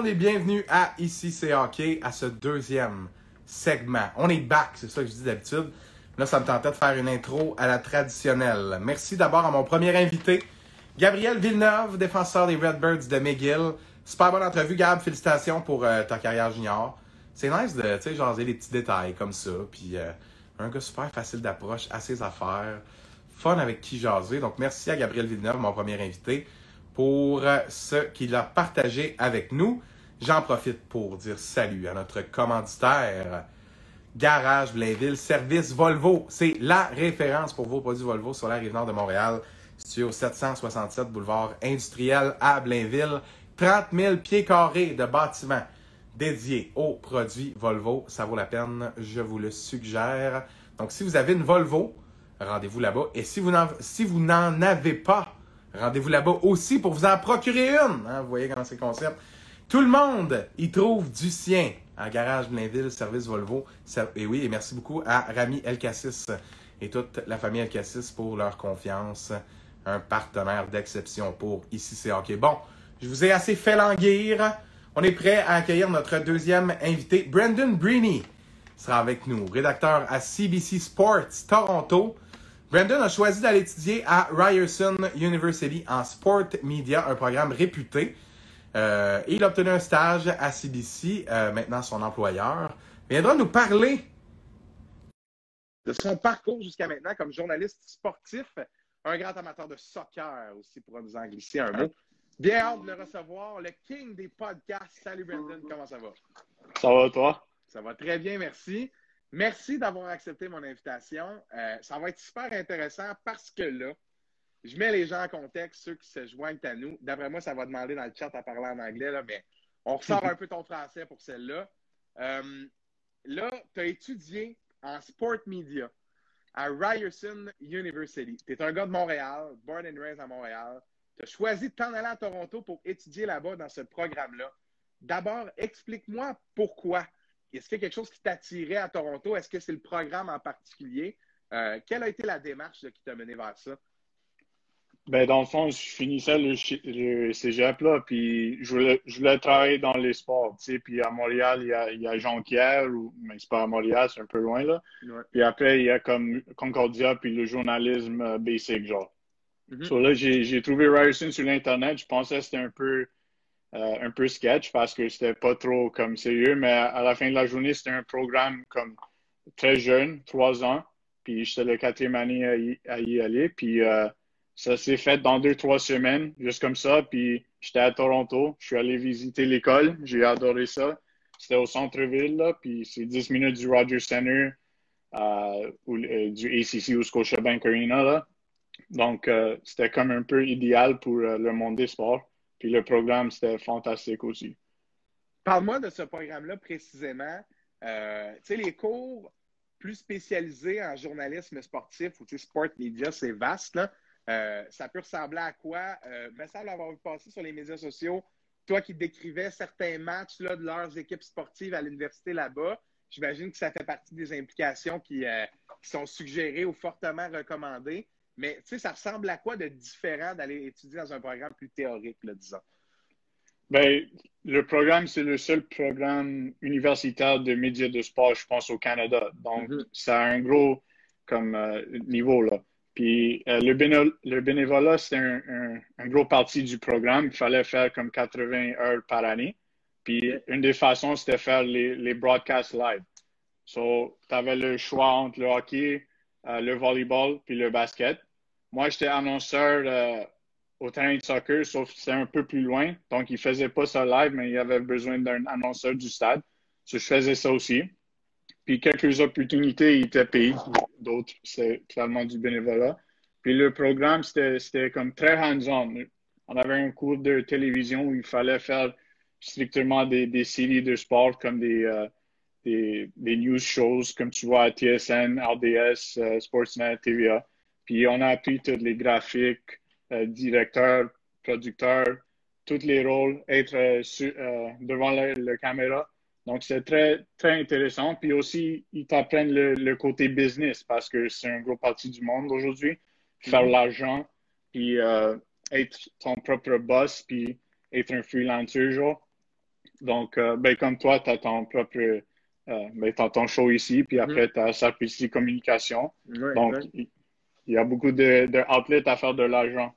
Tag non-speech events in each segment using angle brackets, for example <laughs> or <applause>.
monde et bienvenue à Ici c'est hockey, à ce deuxième segment. On est back, c'est ça que je dis d'habitude. Là, ça me tentait de faire une intro à la traditionnelle. Merci d'abord à mon premier invité, Gabriel Villeneuve, défenseur des Redbirds de McGill. Super bonne entrevue, Gab. Félicitations pour euh, ta carrière junior. C'est nice de, tu sais, jaser les petits détails comme ça. Puis euh, un gars super facile d'approche à ses affaires. Fun avec qui jaser. Donc, merci à Gabriel Villeneuve, mon premier invité, pour ce qu'il a partagé avec nous. J'en profite pour dire salut à notre commanditaire, Garage Blainville, service Volvo. C'est la référence pour vos produits Volvo sur la rive nord de Montréal, situé au 767 boulevard industriel à Blainville. 30 000 pieds carrés de bâtiments dédiés aux produits Volvo. Ça vaut la peine, je vous le suggère. Donc, si vous avez une Volvo, rendez-vous là-bas. Et si vous n'en avez pas, rendez-vous là-bas aussi pour vous en procurer une. Hein, vous voyez comment c'est concept. Tout le monde y trouve du sien à Garage Blainville, service Volvo. Et oui, et merci beaucoup à Rami Elkassis et toute la famille Elkassis pour leur confiance. Un partenaire d'exception pour Ici c'est hockey. Bon, je vous ai assez fait languir. On est prêt à accueillir notre deuxième invité, Brandon Breeny sera avec nous, rédacteur à CBC Sports Toronto. Brandon a choisi d'aller étudier à Ryerson University en Sport Media, un programme réputé. Euh, il a obtenu un stage à CBC, euh, maintenant son employeur. Il viendra nous parler de son parcours jusqu'à maintenant comme journaliste sportif, un grand amateur de soccer aussi, pour nous en glisser un mot. Bien hâte de le recevoir, le king des podcasts. Salut Brandon, comment ça va? Ça va, toi? Ça va très bien, merci. Merci d'avoir accepté mon invitation. Euh, ça va être super intéressant parce que là, je mets les gens en contexte, ceux qui se joignent à nous. D'après moi, ça va demander dans le chat à parler en anglais, là, mais on ressort un peu ton français pour celle-là. Euh, là, tu as étudié en sport media à Ryerson University. Tu es un gars de Montréal, born and raised à Montréal. Tu as choisi de t'en aller à Toronto pour étudier là-bas dans ce programme-là. D'abord, explique-moi pourquoi. Est-ce qu'il y a quelque chose qui t'attirait à Toronto? Est-ce que c'est le programme en particulier? Euh, quelle a été la démarche qui t'a mené vers ça? Ben, dans le fond, je finissais le, le cégep, là, puis je voulais, je voulais travailler dans les sports, tu sais. Puis à Montréal, il y a, il y a Jonquière, ou, mais c'est pas à Montréal, c'est un peu loin, là. Ouais. Puis après, il y a comme Concordia, puis le journalisme euh, basic, genre. Mhm. So là, j'ai, j'ai trouvé Ryerson sur l'Internet. Je pensais que c'était un peu, euh, un peu sketch parce que c'était pas trop comme sérieux, mais à, la fin de la journée, c'était un programme comme très jeune, trois ans. Puis j'étais la quatrième année à y, aller. Puis euh, ça s'est fait dans deux, trois semaines, juste comme ça. Puis j'étais à Toronto. Je suis allé visiter l'école. J'ai adoré ça. C'était au centre-ville. Puis c'est 10 minutes du Rogers Center, euh, ou, du ACC ou Scotiabank Arena, là. Donc, c'était comme un peu idéal pour le monde des sports. Puis le programme, c'était fantastique aussi. Parle-moi de ce programme-là précisément. Euh, tu sais, les cours plus spécialisés en journalisme sportif ou sport media, c'est vaste. Là. Euh, ça peut ressembler à quoi? Euh, me semble avoir vu passer sur les médias sociaux, toi qui décrivais certains matchs là, de leurs équipes sportives à l'université là-bas. J'imagine que ça fait partie des implications qui, euh, qui sont suggérées ou fortement recommandées. Mais tu sais, ça ressemble à quoi de différent d'aller étudier dans un programme plus théorique, là, disons? Ben, le programme, c'est le seul programme universitaire de médias de sport, je pense, au Canada. Donc, Mhm. ça a un gros comme euh, niveau, là. Puis euh, le, le bénévolat, c'est un, un, un gros partie du programme. Il fallait faire comme 80 heures par année. Puis une des façons, c'était faire les, les broadcasts live. So, tu avais le choix entre le hockey, euh, le volleyball, puis le basket. Moi, j'étais annonceur euh, au terrain de soccer, sauf que c'était un peu plus loin. Donc, il faisait pas ça live, mais il avait besoin d'un annonceur du stade. So, je faisais ça aussi. Puis quelques opportunités, il était payé. D'autres, c'est clairement du bénévolat. Puis le programme, c'était comme très hands-on. On avait un cours de télévision où il fallait faire strictement des, séries de sport comme des, euh, des, des news shows, comme tu vois à TSN, RDS, euh, Sportsnet, TVA. Puis on a appris tous les graphiques, euh, directeurs, producteurs, tous les rôles, être euh, euh, devant la, la caméra. Donc, c'est très, très intéressant. Puis aussi, ils t'apprennent le, le côté business parce que c'est un gros parti du monde aujourd'hui. Faire Mhm. l'argent, puis euh, être ton propre boss, puis être un freelancer, genre. Donc, euh, ben, comme toi, tu as ton propre euh, ben, ton show ici, puis après, tu as SAPC Communication. Donc, il y, a beaucoup de, à faire de l'argent.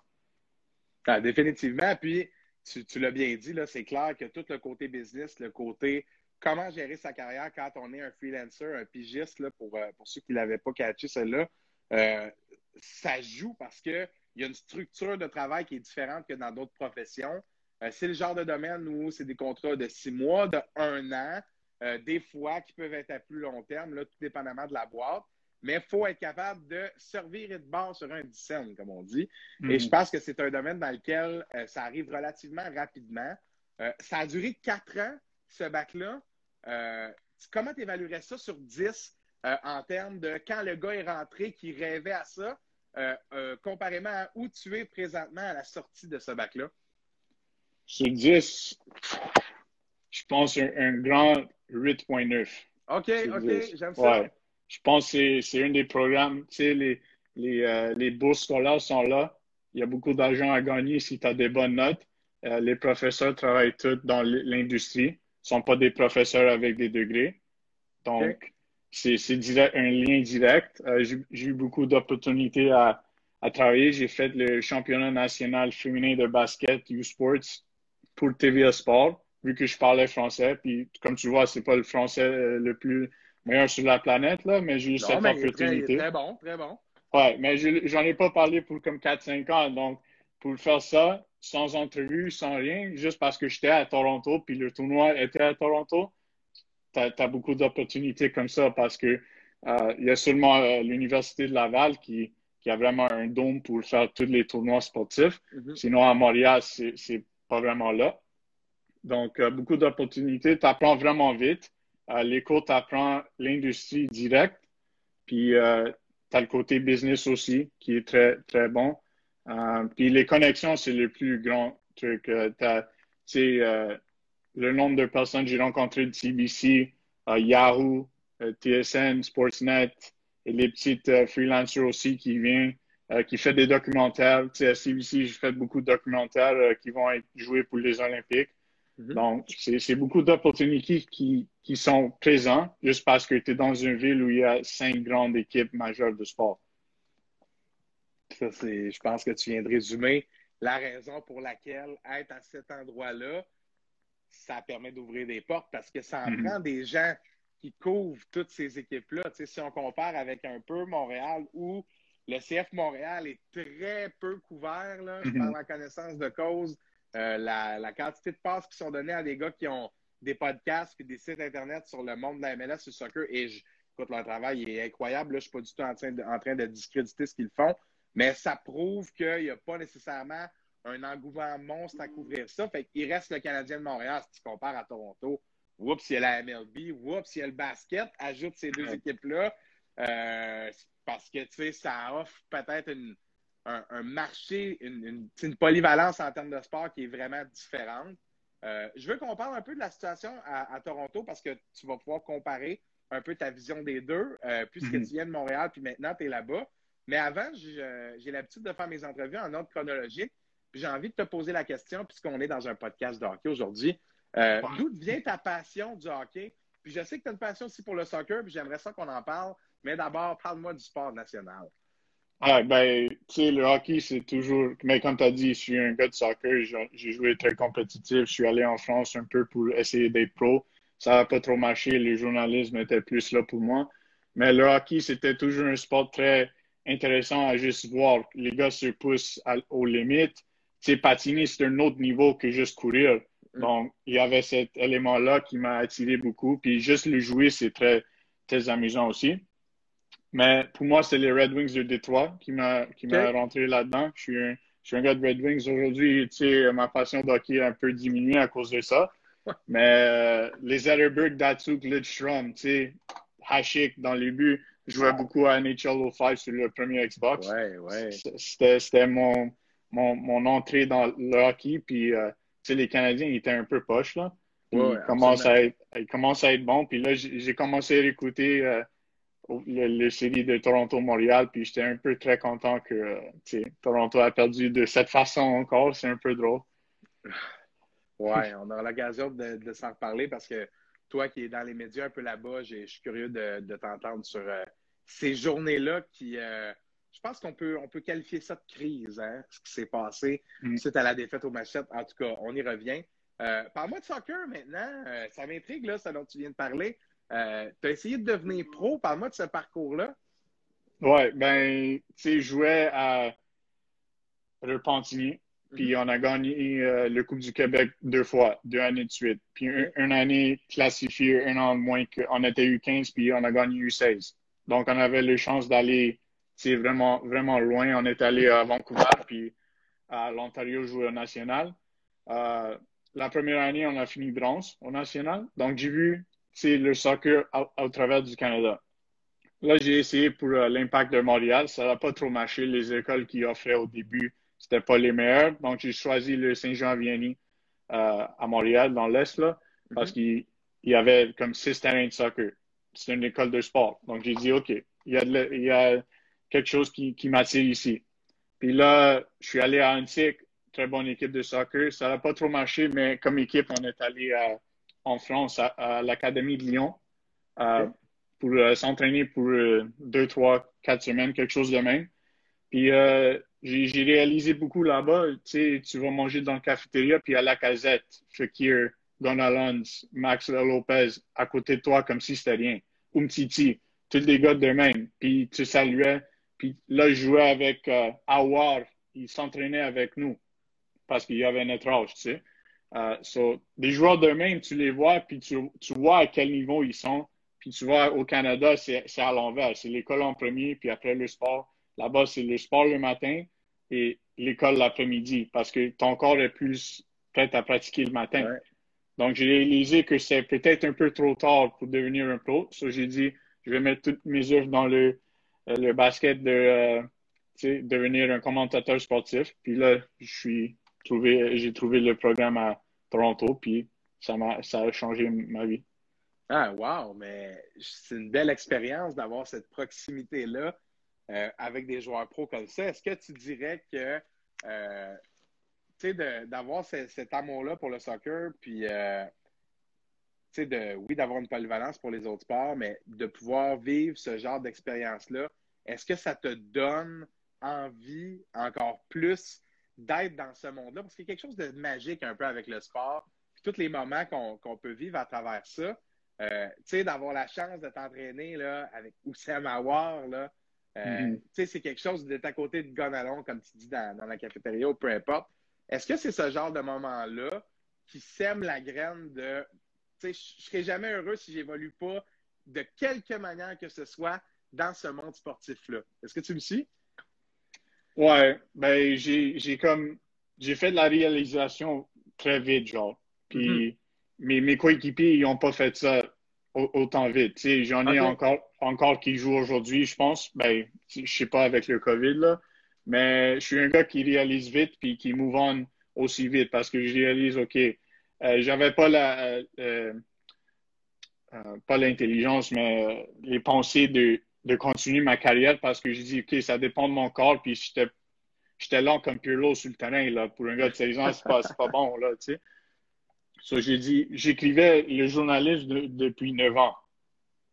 Ah, définitivement. Puis, tu, l'as bien dit, c'est clair que tout le côté business, le côté comment gérer sa carrière quand on est un freelancer, un pigiste, là, pour, euh, pour ceux qui ne l'avaient pas catché, celle-là, euh, ça joue parce qu'il y a une structure de travail qui est différente que dans d'autres professions. Euh, c'est le genre de domaine où c'est des contrats de six mois, de un an, des fois qui peuvent être à plus long terme, là, tout dépendamment de la boîte. Mais il faut être capable de servir et de bord sur un dixième, comme on dit. Et mm-hmm. je pense que c'est un domaine dans lequel ça arrive relativement rapidement. ça a duré quatre ans, ce bac-là. Euh, comment tu évaluerais ça sur 10 euh, en termes de quand le gars est rentré, qui rêvait à ça, euh, comparément à où tu es présentement à la sortie de ce bac-là? Sur 10, je pense un, grand 8.9. OK, OK, j'aime ça. Je pense que c'est un des programmes, tu sais, les, les, les bourses scolaires sont là. Il y a beaucoup d'argent à gagner si tu as des bonnes notes. les professeurs travaillent tous dans l'industrie sont pas des professeurs avec des degrés. Donc, c'est un lien direct. Euh, j'ai eu beaucoup d'opportunités à, à, travailler. J'ai fait le championnat national féminin de basket U-Sports pour TVA Sport, vu que je parlais français. Puis, comme tu vois, c'est pas le français euh, le plus meilleur sur la planète, là, mais j'ai eu cette opportunité. Très, très, bon, très bon. Ouais, mais j'en ai pas parlé pour comme 4-5 ans. Donc, pour faire ça, sans entrevue, sans rien, juste parce que j'étais à Toronto, puis le tournoi était à Toronto, tu as, beaucoup d'opportunités comme ça parce que euh, il y a seulement euh, l'Université de Laval qui, qui, a vraiment un dôme pour faire tous les tournois sportifs. Mm-hmm. Sinon, à Montréal, c'est pas vraiment là. Donc, euh, beaucoup d'opportunités. Tu apprends vraiment vite. Cours, tu apprends l'industrie directe. Puis, tu as le côté business aussi qui est très, très bon. Euh, puis les connexions, c'est le plus grand truc. Euh, tu euh, le nombre de personnes que j'ai rencontrées de CBC, Yahoo, TSN, Sportsnet, et les petites freelancers aussi qui viennent, qui font des documentaires. Tu sais, à CBC, j'ai fait beaucoup de documentaires qui vont être joués pour les Olympiques. Mm-hmm. Donc, c'est beaucoup d'opportunités qui, qui sont présentes juste parce que tu es dans une ville où il y a cinq grandes équipes majeures de sport je pense que tu viens de résumer la raison pour laquelle être à cet endroit-là, ça permet d'ouvrir des portes parce que ça en mm-hmm. prend des gens qui couvrent toutes ces équipes-là. si on compare avec un peu Montréal où le CF Montréal est très peu couvert, là, par la connaissance de cause, euh, la, quantité de passes qui sont données à des gars qui ont des podcasts et des sites Internet sur le monde de la MLS, sur soccer, et je, écoute, leur travail est incroyable. Là, je ne suis pas du tout en train, de, en train de discréditer ce qu'ils font, mais ça prouve qu'il n'y a pas nécessairement un engouement monstre à couvrir ça. Fait qu'il reste le Canadien de Montréal si tu compares à Toronto. Oups, il y a la MLB. Oups, il y a le basket. Ajoute ces deux équipes-là. Euh, parce que, tu sais, ça offre peut-être un, marché, une, polyvalence en termes de sport qui est vraiment différente. Euh, je veux qu'on parle un peu de la situation à, Toronto parce que tu vas pouvoir comparer un peu ta vision des deux, euh, puisque mm-hmm. tu viens de Montréal puis maintenant tu es là-bas. Mais avant, j'ai l'habitude de faire mes entrevues en ordre chronologique. Puis j'ai envie de te poser la question, puisqu'on est dans un podcast de hockey aujourd'hui. Euh, d'où vient ta passion du hockey? Puis je sais que tu as une passion aussi pour le soccer, puis j'aimerais ça qu'on en parle. Mais d'abord, parle-moi du sport national. Ah, ben, tu sais, le hockey, c'est toujours. Mais comme tu as dit, je suis un gars de soccer. J'ai joué très compétitif. Je suis allé en France un peu pour essayer d'être pro. Ça n'a pas trop marché. Le journalisme était plus là pour moi. Mais le hockey, c'était toujours un sport très intéressant à juste voir. Les gars se poussent aux limites. Tu sais, patiner, c'est un autre niveau que juste courir. Mm. Donc, il y avait cet élément-là qui m'a attiré beaucoup. Puis juste le jouer, c'est très, très amusant aussi. Mais pour moi, c'est les Red Wings de Détroit qui m'a qui m'a rentré là-dedans. Je suis un, je suis un gars de Red Wings. Aujourd'hui, tu sais, ma passion d'hockey a un peu diminué à cause de ça. Mais euh, les Zetterberg, Datsuk, Lidstrom, tu sais, Hashik dans les buts, je jouais beaucoup à NHL 05 sur le premier Xbox. Ouais, ouais. C'était mon, mon, mon, entrée dans le hockey. Puis, euh, tu sais, les Canadiens, ils étaient un peu poches, là. Ouais, ils, commencent à être, ils commencent à être bons. Puis là, j'ai commencé à écouter euh, le, série de Toronto-Montréal. Puis j'étais un peu très content que, sais, Toronto a perdu de cette façon encore. C'est un peu drôle. Ouais, on aura l'occasion de, de s'en reparler parce que toi qui es dans les médias un peu là-bas, je suis curieux de, de t'entendre sur euh, ces journées-là qui, euh, je pense qu'on peut, on peut qualifier ça de crise, hein, ce qui s'est passé mm. suite à la défaite au Machette. En tout cas, on y revient. Euh, Parle-moi de soccer maintenant. Euh, ça m'intrigue, là, ça dont tu viens de parler. Euh, tu as essayé de devenir pro. Parle-moi de ce parcours-là? Ouais, ben, tu sais, je jouais à Repentigny. Puis on a gagné euh, le Coupe du Québec deux fois, deux années de suite. Puis une année classifiée, un an moins qu'on était eu 15, puis on a gagné eu 16. Donc on avait la chance d'aller vraiment, vraiment loin. On est allé à Vancouver, puis à l'Ontario jouer au national. Euh, la première année, on a fini bronze au national. Donc j'ai vu le soccer au travers du Canada. Là, j'ai essayé pour euh, l'impact de Montréal. Ça n'a pas trop marché. Les écoles qui offraient au début c'était pas les meilleurs. Donc, j'ai choisi le Saint-Jean-Vianney euh, à Montréal, dans l'Est, là, parce mhm. qu'il y avait comme six terrains de soccer. C'est une école de sport. Donc, j'ai dit, OK, il y a, il y a quelque chose qui, qui m'attire ici. Puis là, je suis allé à Antique, très bonne équipe de soccer. Ça n'a pas trop marché, mais comme équipe, on est allé à, en France, à, l'Académie de Lyon, euh, pour euh, s'entraîner pour deux, trois, quatre semaines, quelque chose de même. Puis j'ai réalisé beaucoup là-bas. Tu sais, tu vas manger dans la cafétéria, puis à la casette, Fekir, Gonalons, Max Lopez, à côté de toi, comme si c'était rien. Umtiti, tous les gars de même. Puis tu saluais. Puis là, je jouais avec euh, Awar. Il s'entraînait avec nous parce qu'il y avait notre âge, tu sais. Euh, so, des joueurs de même, tu les vois, puis tu, tu vois à quel niveau ils sont. Puis tu vois, au Canada, c'est à l'envers. C'est l'école en premier, puis après le sport. Là-bas, c'est le sport le matin, et l'école l'après-midi parce que ton corps est plus prêt à pratiquer le matin. Donc, j'ai réalisé que c'est peut-être un peu trop tard pour devenir un pro. So, j'ai dit, je vais mettre toutes mes œuvres dans le, euh, le basket de euh, devenir un commentateur sportif. Puis là, je suis trouvé, j'ai trouvé le programme à Toronto, puis ça m'a, ça a changé ma vie. Ah, wow! Mais c'est une belle expérience d'avoir cette proximité-là euh, avec des joueurs pros comme ça, est-ce que tu dirais que euh, d'avoir cet amour-là pour le soccer, puis euh, de, oui, d'avoir une polyvalence pour les autres sports, mais de pouvoir vivre ce genre d'expérience-là, est-ce que ça te donne envie encore plus d'être dans ce monde-là? Parce qu'il y a quelque chose de magique un peu avec le sport, puis tous les moments qu'on peut vivre à travers ça. Euh, tu sais, d'avoir la chance de t'entraîner avec Oussam Awar, là, euh, mm-hmm. C'est quelque chose d'être à côté de Gonalon, comme tu dis, dans, la cafétéria ou peu importe. Est-ce que c'est ce genre de moment-là qui sème la graine de je ne serai jamais heureux si j'évolue pas de quelque manière que ce soit dans ce monde sportif-là? Est-ce que tu me suis? Ouais, ben j'ai comme j'ai fait de la réalisation très vite, genre. Puis mm-hmm. mes, coéquipiers, ils n'ont pas fait ça autant vite. J'en ai encore, encore qui jouent aujourd'hui, je pense. Ben, je sais pas avec le COVID, là. Mais je suis un gars qui réalise vite puis qui move on aussi vite parce que je réalise, OK, euh, j'avais pas la, euh, euh pas l'intelligence, mais les pensées de, de continuer ma carrière parce que je dis, OK, ça dépend de mon corps puis j'étais, j'étais lent comme Pirlo sur le terrain, là. Pour un gars de 16 ans, c'est pas, pas bon, là, tu sais. So, j'ai dit, j'écrivais le journaliste depuis 9 ans.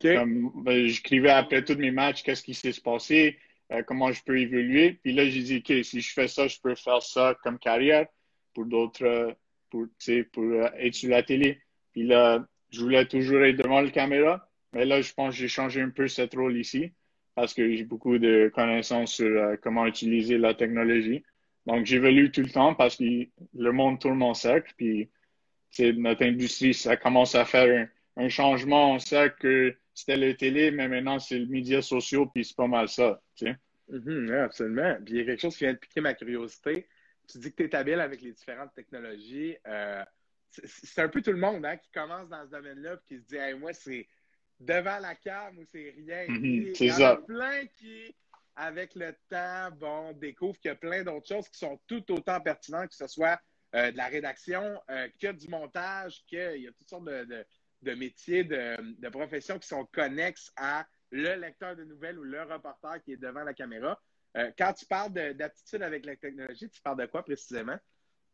Ben, j'écrivais après tous mes matchs, qu'est-ce qui s'est passé, euh, comment je peux évoluer. Puis là, j'ai dit, OK, si je fais ça, je peux faire ça comme carrière pour d'autres, pour, pour euh, être sur la télé. Puis là, je voulais toujours être devant la caméra. Mais là, je pense que j'ai changé un peu cette rôle ici parce que j'ai beaucoup de connaissances sur comment utiliser la technologie. Donc, j'évolue tout le temps parce que le monde tourne en cercle. Puis, notre industrie, ça commence à faire un, changement. On sait que c'était le télé, mais maintenant, c'est les médias sociaux, puis c'est pas mal ça. Tu mm-hmm, absolument. Puis il y a quelque chose qui vient de piquer ma curiosité. Tu dis que tu es habile avec les différentes technologies. Euh, c'est un peu tout le monde hein, qui commence dans ce domaine-là puis qui se dit moi, c'est devant la cam ou c'est rien. Mm-hmm, il y en a plein qui, avec le temps, bon, découvrent qu'il y a plein d'autres choses qui sont tout autant pertinentes, que ce soit euh, de la rédaction, euh, que du montage, qu'il y a toutes sortes de, métiers, de, professions qui sont connexes à le lecteur de nouvelles ou le reporter qui est devant la caméra. Euh, quand tu parles d'aptitude avec la technologie, tu parles de quoi précisément?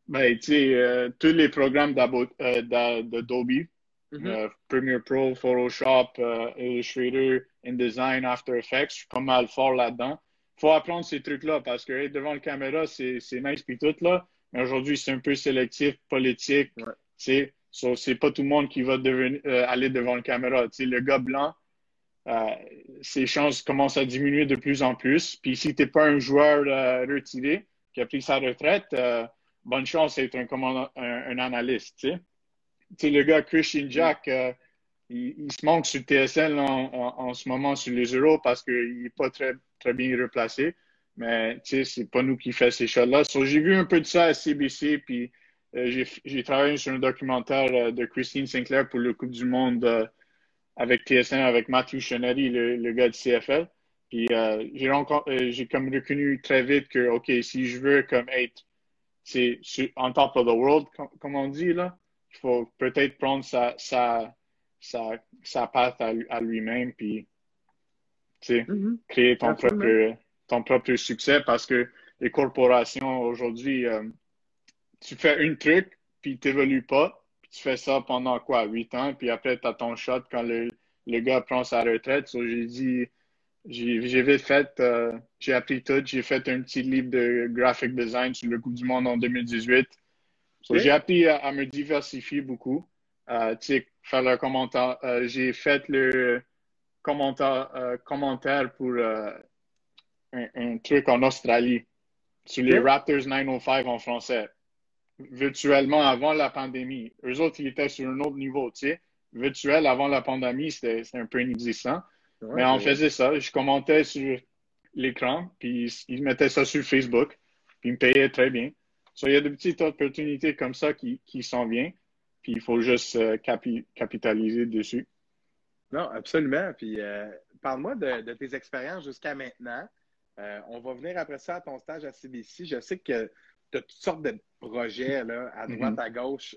Ben, tu sais, tous les programmes euh, d'Adobe, mm -hmm. Premiere Pro, Photoshop, Illustrator, InDesign, After Effects, je suis pas mal fort là-dedans. faut apprendre ces trucs-là parce que être devant la caméra, c'est nice puis tout, là. Mais aujourd'hui, c'est un peu sélectif, politique. Ouais. C'est pas tout le monde qui va devenir, aller devant la caméra. Le gars blanc, euh, ses chances commencent à diminuer de plus en plus. Puis si tu n'es pas un joueur euh, retiré qui a pris sa retraite, euh, bonne chance d'être un, un, un, analyste. Tu sais. le gars Christian Jack, il, se manque sur TSL en, en, ce moment sur les euros parce qu'il n'est pas très, très bien replacé. Mais tu sais, c'est pas nous qui fait ces choses-là. j'ai vu un peu de ça à CBC, puis j'ai travaillé sur un documentaire de Christine Sinclair pour le Coupe du Monde avec TSN, avec Matthew Chenary, le, gars de CFL. Puis euh, euh, j'ai comme reconnu très vite que, OK, si je veux comme être c'est on top of the world, comme, on dit, là, il faut peut-être prendre sa, sa, sa, sa patte à, lui-même, puis mm-hmm. créer ton propre, ton propre succès parce que les corporations aujourd'hui, euh, tu fais un truc, puis tu n'évolues pas, tu fais ça pendant quoi, huit ans, puis après, tu as ton shot quand le, le gars prend sa retraite. j'ai dit, j'ai vite fait, euh, j'ai appris tout. J'ai fait un petit livre de graphic design sur le Coupe du Monde en 2018. J'ai appris à, me diversifier beaucoup. Euh, tu sais, faire le commentaire. Euh, j'ai fait le commentaire, commentaire pour un, truc en Australie sur les Raptors 905 en français virtuellement avant la pandémie. Eux autres, ils étaient sur un autre niveau, tu sais. Virtuel avant la pandémie, c'était un peu inexistant. mais on faisait ça. Je commentais sur l'écran, puis ils mettaient ça sur Facebook, puis ils me payaient très bien. Il y a des petites opportunités comme ça qui, qui s'en viennent, puis il faut juste euh, capitaliser dessus. Non, absolument. Puis euh, parle-moi de, tes expériences jusqu'à maintenant. Euh, on va venir après ça à ton stage à CBC. Je sais que tu as toutes sortes de projets là, à droite, mm-hmm. à gauche,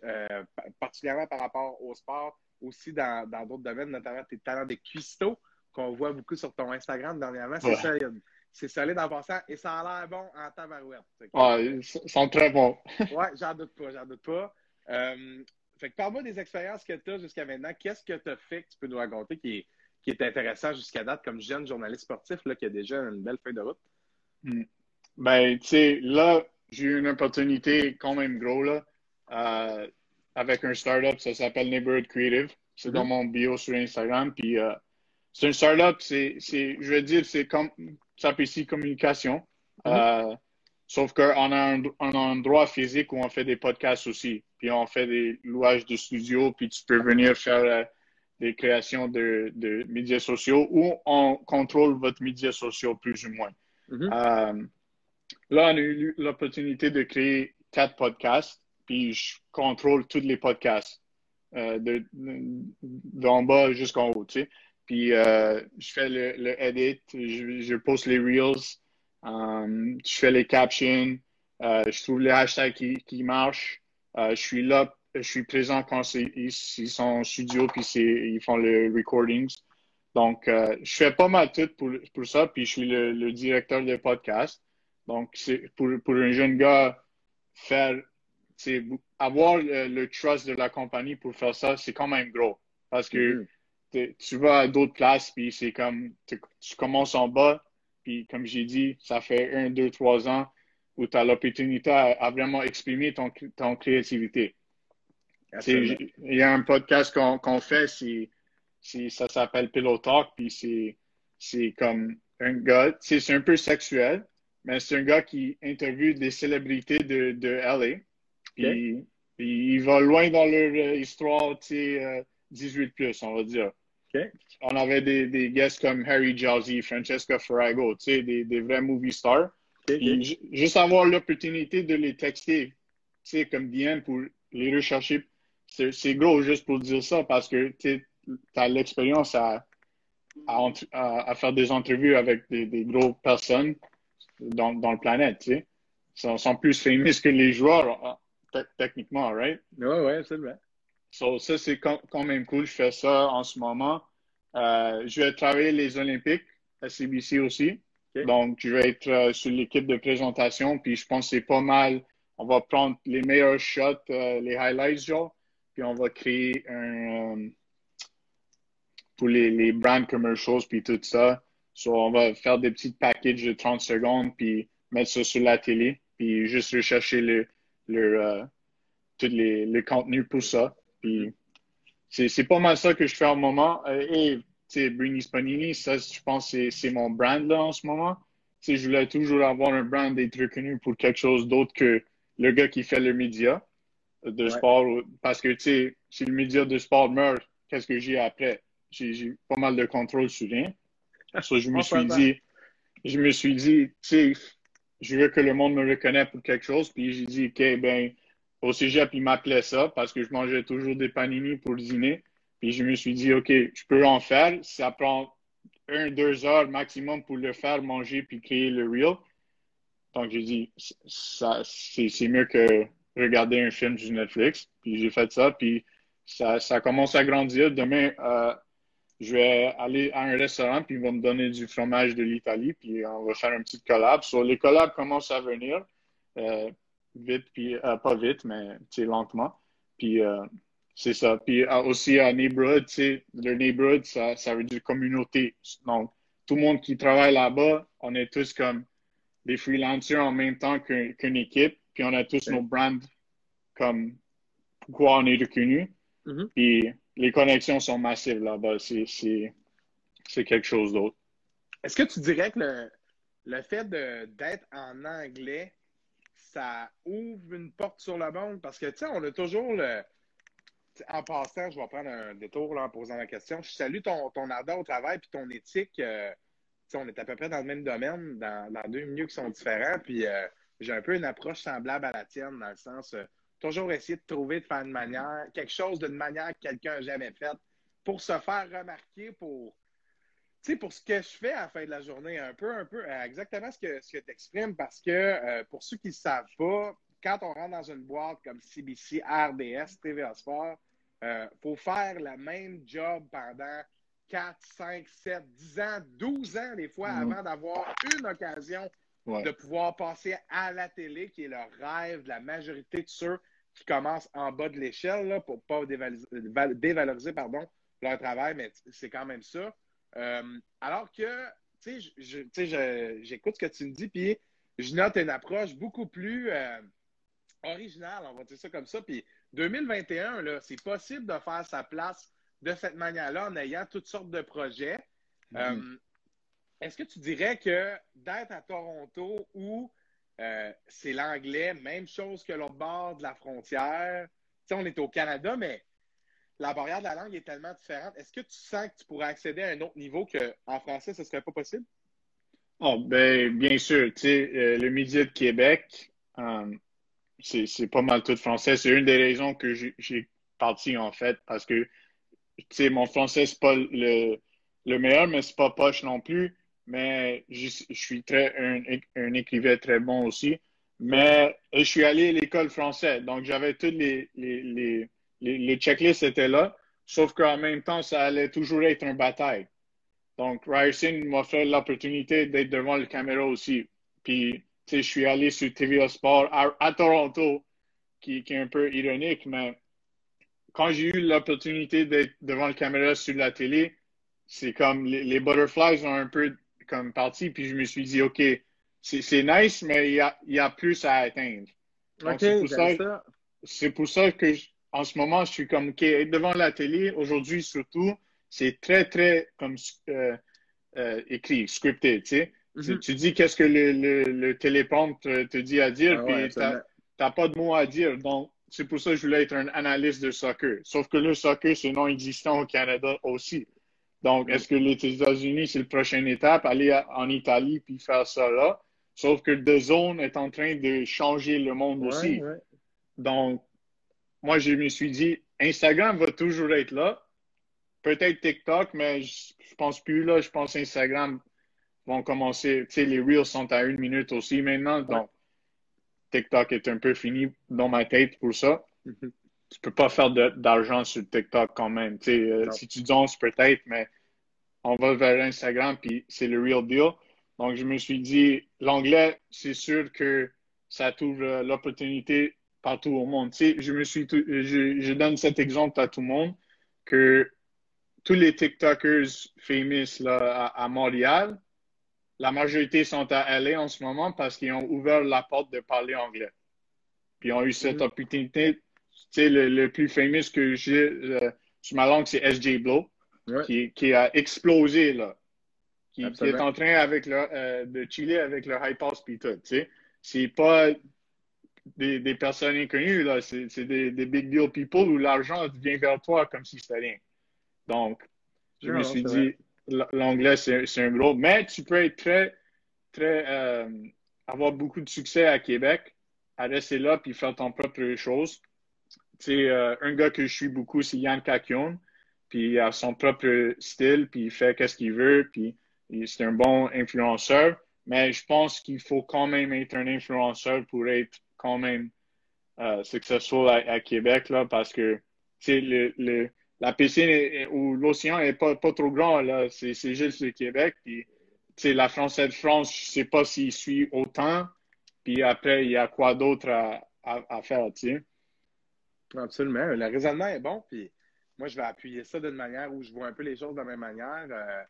particulièrement par rapport au sport, aussi dans d'autres domaines, notamment tes talents de cuistot qu'on voit beaucoup sur ton Instagram dernièrement. C'est solide. C'est solide en passant et ça a l'air bon en tabarouette. Ah, ils sont très bons. <laughs> oui, j'en doute pas, j'en doute pas. Euh, fait que parle-moi des expériences que tu as jusqu'à maintenant. Qu'est-ce que tu as fait que tu peux nous raconter qui est, qui est intéressant jusqu'à date comme jeune journaliste sportif là, qui a déjà une belle feuille de route? Hmm. Ben, tu sais, là, j'ai eu une opportunité quand même gros là, euh, avec un startup, ça s'appelle Neighborhood Creative. C'est dans mm-hmm. mon bio sur Instagram. Puis euh, c'est un startup, c'est, je veux dire, c'est comme ça ici communication. Mm-hmm. Euh, sauf qu'on a un, un, endroit physique où on fait des podcasts aussi. Puis on fait des louages de studio, puis tu peux venir faire des créations de, de, médias sociaux ou on contrôle votre médias sociaux plus ou moins. Mm-hmm. Là, on a eu l'opportunité de créer quatre podcasts, puis je contrôle tous les podcasts, euh, d'en bas jusqu'en haut, tu sais. Puis euh, je fais le, edit, je, poste les reels, euh, je fais les captions, euh, je trouve les hashtags qui, qui marchent. je suis là, je suis présent quand ils, sont en studio, puis ils font les recordings. Donc, je fais pas mal tout pour, pour ça, puis je suis le, directeur de podcast. Donc, pour, pour un jeune gars, faire, avoir le, trust de la compagnie pour faire ça, c'est quand même gros. Parce que mm-hmm. Tu vas à d'autres places, puis c'est comme, tu commences en bas, puis comme j'ai dit, ça fait un, deux, trois ans où tu as l'opportunité à, vraiment exprimer ton, ton créativité. Il y a un podcast qu'on fait, ça s'appelle Pillow Talk, puis c'est comme un gars, c'est un peu sexuel, mais c'est un gars qui interviewe des célébrités de, de LA. Puis, il va loin dans leur euh, histoire, tu sais, 18 euh, plus, on va dire. On avait des, des guests comme Harry Jazzy, Francesca Ferrago, tu sais, des, des vrais movie stars. Juste avoir l'opportunité de les texter, tu sais, comme Diane, pour les rechercher, c'est gros juste pour dire ça parce que tu as l'expérience à, à, à, faire des entrevues avec des, des grosses personnes dans, dans le planète, tu sais. Ils sont, plus fameux que les joueurs, euh, techniquement, right? Oui, oui, c'est vrai. So, ça, c'est quand, même cool. Je fais ça en ce moment. Euh, je vais travailler les Olympiques à CBC aussi. Donc, je vais être euh, sur l'équipe de présentation. Puis, je pense que c'est pas mal on va prendre les meilleurs shots, euh, les highlights, genre, puis on va créer un. Euh, pour les, les brand commercials, puis tout ça. So, on va faire des petits packages de 30 secondes, puis mettre ça sur la télé, puis juste rechercher le, le, euh, tous les, les contenus pour ça. Puis c'est pas mal ça que je fais en moment. et, tu sais, Brini Spanini, ça, je pense que c'est mon brand là en ce moment. Tu sais, je voulais toujours avoir un brand d'être reconnu pour quelque chose d'autre que le gars qui fait le média de sport. Parce que, tu sais, si le média de sport meurt, qu'est-ce que j'ai après? J'ai pas mal de contrôle sur rien. So, je me suis dit, je me suis dit, tu sais, je veux que le monde me reconnaisse pour quelque chose. Puis j'ai dit, OK, ben, au cégep, il m'appelait ça parce que je mangeais toujours des panini pour dîner. Puis je me suis dit, OK, je peux en faire. Ça prend un, deux heures maximum pour le faire, manger puis créer le reel. Donc j'ai dit, ça, c'est mieux que regarder un film sur Netflix. Puis j'ai fait ça. Puis ça, commence à grandir. Demain, euh, je vais aller à un restaurant, puis ils vont me donner du fromage de l'Italie, puis on va faire un petit collab. So, les collabs commencent à venir, euh, vite, puis euh, pas vite, mais lentement. Puis euh, c'est ça. Puis aussi à Neighborhood, le Neighborhood, ça, ça veut dire communauté. Donc, tout le monde qui travaille là-bas, on est tous comme des freelancers en même temps qu'une équipe, puis on a tous nos brands comme pourquoi on est reconnus. Mm-hmm. Puis les connexions sont massives là-bas. C'est quelque chose d'autre. Est-ce que tu dirais que le, le fait d'être en anglais, ça ouvre une porte sur le monde? Parce que, tu sais, on a toujours le. En passant, je vais prendre un détour là, en posant la question. Je salue ton, ton ardeur au travail puis ton éthique. Euh, on est à peu près dans le même domaine, dans, deux milieux qui sont différents. Puis euh, j'ai un peu une approche semblable à la tienne, dans le sens. Euh, toujours essayer de trouver, de faire une manière, quelque chose d'une manière que quelqu'un n'a jamais faite pour se faire remarquer, pour, pour ce que je fais à la fin de la journée, un peu, un peu, euh, exactement ce que, ce que tu exprimes, parce que euh, pour ceux qui ne savent pas, quand on rentre dans une boîte comme CBC, RDS, TVA Sport, il euh, faut faire le même job pendant 4, 5, 7, 10 ans, 12 ans des fois, mm-hmm. avant d'avoir une occasion de pouvoir passer à la télé, qui est le rêve de la majorité de ceux qui commencent en bas de l'échelle pour ne pas dévaloriser, pardon, leur travail, mais c'est quand même ça. Euh, alors que, tu sais, j'écoute ce que tu me dis, puis je note une approche beaucoup plus euh, originale, on va dire ça comme ça. Puis 2021, c'est possible de faire sa place de cette manière-là en ayant toutes sortes de projets. Mm-hmm. Euh, est-ce que tu dirais que d'être à Toronto où euh, c'est l'anglais, même chose que l'autre bord de la frontière, tu sais, on est au Canada, mais la barrière de la langue est tellement différente. Est-ce que tu sens que tu pourrais accéder à un autre niveau qu'en français, ce ne serait pas possible? Oh, ben, bien sûr. Euh, le média de Québec, euh, c'est pas mal tout français. C'est une des raisons que j'ai parti, en fait, parce que, mon français, c'est pas le, le meilleur, mais c'est pas poche non plus mais je, suis très un, écrivain très bon aussi. Mais je suis allé à l'école française, donc j'avais les, les, les, les, checklists étaient là, sauf qu'en même temps, ça allait toujours être une bataille. Donc, Ryerson m'a fait l'opportunité d'être devant la caméra aussi. Puis, tu sais, je suis allé sur TVA Sport à, Toronto, qui, qui, est un peu ironique, mais quand j'ai eu l'opportunité d'être devant la caméra sur la télé, c'est comme les, les, butterflies ont un peu comme partie, puis je me suis dit, OK, c'est nice, mais il y a, y a, plus à atteindre. c'est pour, ça, c'est pour ça que en ce moment, je suis comme, OK, être devant la télé, aujourd'hui surtout, c'est très, très comme euh, euh, écrit, scripté, tu sais. Mm-hmm. Tu dis qu'est-ce que le, le, le te, dit à dire, ah puis tu n'as pas de mots à dire. Donc, c'est pour ça que je voulais être un analyste de soccer. Sauf que le soccer, c'est non existant au Canada aussi. Donc, est-ce que les États-Unis, c'est la prochaine étape, aller en Italie puis faire ça là? Sauf que The Zone est en train de changer le monde aussi. Donc, moi, je me suis dit, Instagram va toujours être là. Peut-être TikTok, mais je, pense plus là. Je pense Instagram vont commencer. Tu sais, les Reels sont à une minute aussi maintenant. Donc, TikTok est un peu fini dans ma tête pour ça. Mm-hmm tu peux pas faire d'argent sur TikTok quand même. Euh, si tu danses peut-être, mais on va vers Instagram, puis c'est le real deal. Donc, je me suis dit, l'anglais, c'est sûr que ça t'ouvre l'opportunité partout au monde. Tu sais, je me suis, je, je, donne cet exemple à tout le monde que tous les TikTokers famous là, à, Montréal, la majorité sont à LA en ce moment parce qu'ils ont ouvert la porte de parler anglais. Puis ils ont eu cette mm-hmm. opportunité. Tu sais, le, plus fameux que j'ai euh, sur ma langue, c'est SJ Blow, qui, qui, a explosé, là. Qui, est en train avec le, euh, de chiller avec le high pass puis tout, tu sais. C'est pas des, des, personnes inconnues, là. C'est des, des, big deal people où l'argent vient vers toi comme si c'était rien. Donc, je me suis dit, l'anglais, c'est un gros. Mais tu peux être très, très, euh, avoir beaucoup de succès à Québec, à rester là puis faire ton propre chose. Tu sais, euh, un gars que je suis beaucoup, c'est Yann Kakion. Puis il a son propre style, puis il fait qu'est-ce qu'il veut, puis c'est un bon influenceur. Mais je pense qu'il faut quand même être un influenceur pour être quand même euh, successful à, Québec, là, parce que le, le, la piscine ou l'océan n'est pas, pas trop grand, là. C'est, juste le Québec. Puis, la Française de France, je ne sais pas s'il suit autant. Puis après, il y a quoi d'autre à, à, faire, tu Absolument. Le raisonnement est bon. Puis moi, je vais appuyer ça d'une manière où je vois un peu les choses de la même manière. Euh,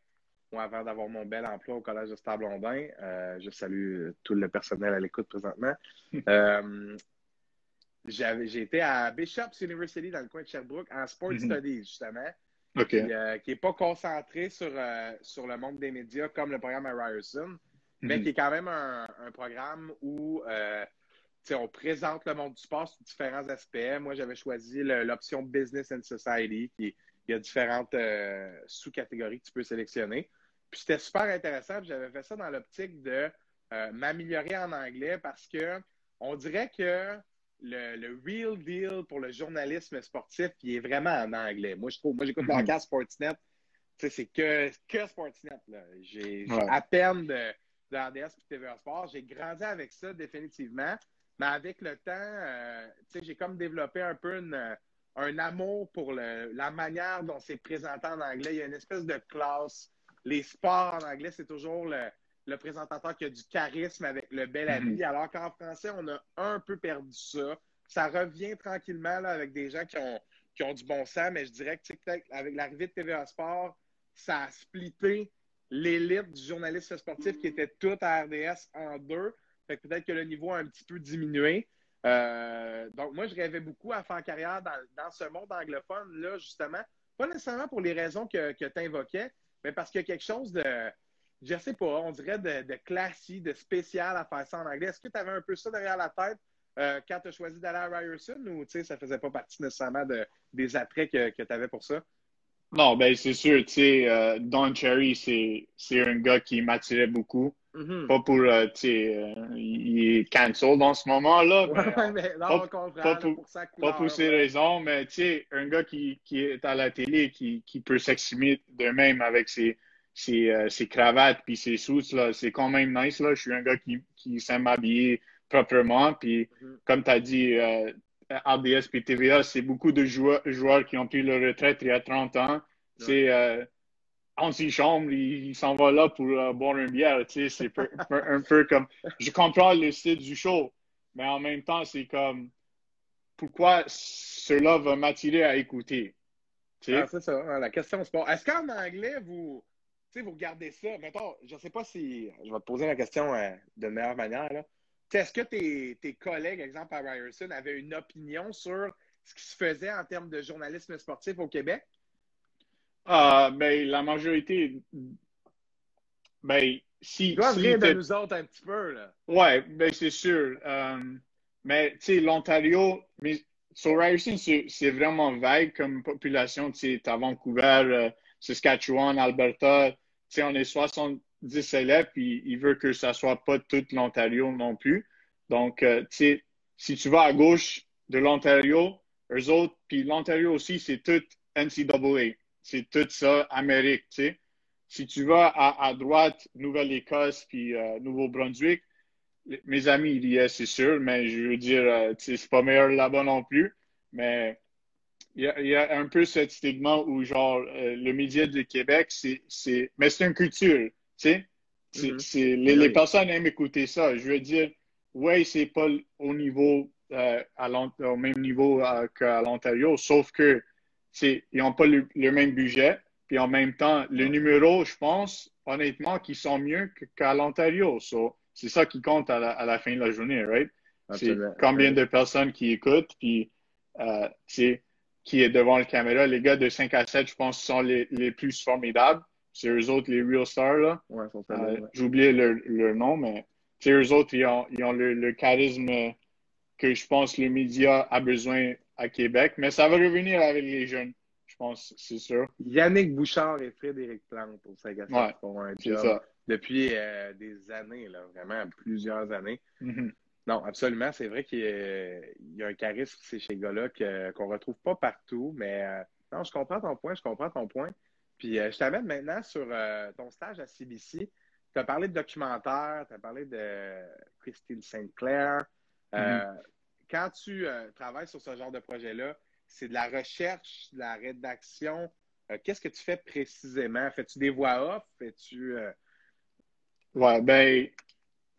moi, avant d'avoir mon bel emploi au Collège de Stade-Blondin, euh, je salue tout le personnel à l'écoute présentement. <laughs> Euh, j'ai été à Bishop's University dans le coin de Sherbrooke en Sport mhm. Studies, justement. Qui n'est pas concentré sur, sur le monde des médias comme le programme à Ryerson, mais mhm. qui est quand même un, un programme où on présente le monde du sport sous différents aspects. Moi, j'avais choisi l'option Business and Society, qui il y a différentes euh, sous-catégories que tu peux sélectionner. Puis c'était super intéressant. J'avais fait ça dans l'optique de euh, m'améliorer en anglais parce que on dirait que le, real deal pour le journalisme sportif, il est vraiment en anglais. Moi, je trouve, moi, j'écoute mm -hmm. Sportsnet. C'est que, que Sportsnet. J'ai à peine de, de RDS et TVA Sport. J'ai grandi avec ça définitivement. Mais avec le temps, euh, j'ai comme développé un peu un amour pour la manière dont c'est présenté en anglais. Il y a une espèce de classe. Les sports en anglais, c'est toujours le, présentateur qui a du charisme avec le bel mm-hmm. habit, alors qu'en français, on a un peu perdu ça. Ça revient tranquillement avec des gens qui ont, qui ont du bon sens, mais je dirais que peut-être avec l'arrivée de TVA Sport, ça a splitté l'élite du journaliste sportif qui était tout à RDS en deux peut-être que le niveau a un petit peu diminué. Euh, donc, moi, je rêvais beaucoup à faire carrière dans, ce monde anglophone-là, justement. Pas nécessairement pour les raisons que, que tu invoquais, mais parce qu'il y a quelque chose de, je sais pas, on dirait de, classique, de spécial à faire ça en anglais. Est-ce que tu avais un peu ça derrière la tête euh, quand tu as choisi d'aller à Ryerson ou ça faisait pas partie nécessairement de, des attraits que tu avais pour ça? Non, ben c'est sûr, tu sais, euh, Don Cherry, c'est un gars qui m'attirait beaucoup. Mm-hmm. Pas pour, euh, tu sais, euh, il est cancelled en ce moment-là. <laughs> mais, non, pas, pas, pour, pour, pas pour ces raisons, mais tu sais, un gars qui, qui est à la télé, qui, qui peut s'exprimer de même avec ses, ses, euh, ses cravates puis ses sous, là, c'est quand même nice. Là. Je suis un gars qui, qui s'aime m'habiller proprement. Puis, mm-hmm. comme tu as dit, euh, RDS et TVA, c'est beaucoup de joueurs, joueurs qui ont pris leur retraite il y a 30 ans. C'est anti-chambre, il, s'en va là pour euh, boire une bière. Tu sais, c'est un, peu comme. Je comprends le style du show, mais en même temps, c'est comme. Pourquoi cela va m'attirer à écouter? Ah, c'est ça, hein, la question se pose. Est-ce qu'en anglais, vous, vous regardez ça? Mettons, je ne sais pas si. Je vais te poser la question euh, de meilleure manière. Est-ce que tes, tes, collègues, exemple à Ryerson, avaient une opinion sur ce qui se faisait en termes de journalisme sportif au Québec? Ah, ben, la majorité. Ben, si. Ils doivent si rire de nous autres un petit peu, là. Ouais, ben, c'est sûr. Euh, mais, tu sais, l'Ontario, mais sur Ryerson, c'est vraiment vague comme population. Tu sais, à Vancouver, euh, Saskatchewan, Alberta, tu sais, on est 70 élèves, puis il veut que ça soit pas tout l'Ontario non plus. Donc, euh, tu sais, si tu vas à gauche de l'Ontario, eux autres, puis l'Ontario aussi, c'est tout NCAA c'est tout ça, Amérique, tu sais. Si tu vas à, droite, Nouvelle-Écosse, puis euh, Nouveau-Brunswick, mes amis, il y est, c'est sûr, mais je veux dire, euh, c'est pas meilleur là-bas non plus. Mais il y, a, un peu ce stigma où, genre, euh, le média du Québec, c'est. Mais c'est une culture, tu sais. Mm-hmm. les, les, personnes aiment écouter ça. Je veux dire, ouais, c'est pas au niveau, euh, à au même niveau euh, qu'à l'Ontario, sauf que c'est, ils n'ont pas le, même budget. Puis en même temps, le numéro, je pense, honnêtement, qu'ils sont mieux qu'à l'Ontario. c'est ça qui compte à la, fin de la journée, right? C'est combien de personnes qui écoutent, puis euh, qui est devant la caméra. Les gars de 5 à 7, je pense, sont les, les plus formidables. C'est eux autres, les real stars, là. Ouais, euh, J'ai oublié leur, leur, nom, mais c'est eux autres, ils ont, ils ont le, le, charisme que je pense le média a besoin à Québec. Mais ça va revenir avec les jeunes, je pense, c'est sûr. Yannick Bouchard et Frédéric Plante au 5 à 7 ouais, font un job depuis euh, des années, là, vraiment plusieurs années. Mm-hmm. Non, absolument. C'est vrai qu'il y, a un charisme chez ces gars-là qu'on ne retrouve pas partout, mais euh, non, je comprends ton point, je comprends ton point. Puis euh, je t'amène maintenant sur euh, ton stage à CBC. Tu as parlé de documentaire, tu as parlé de Christine Sinclair. Mm-hmm. Quand tu travailles sur ce genre de projet-là, c'est de la recherche, de la rédaction. Qu'est-ce que tu fais précisément? Fais-tu des voix off? Fais-tu. Ouais, ben,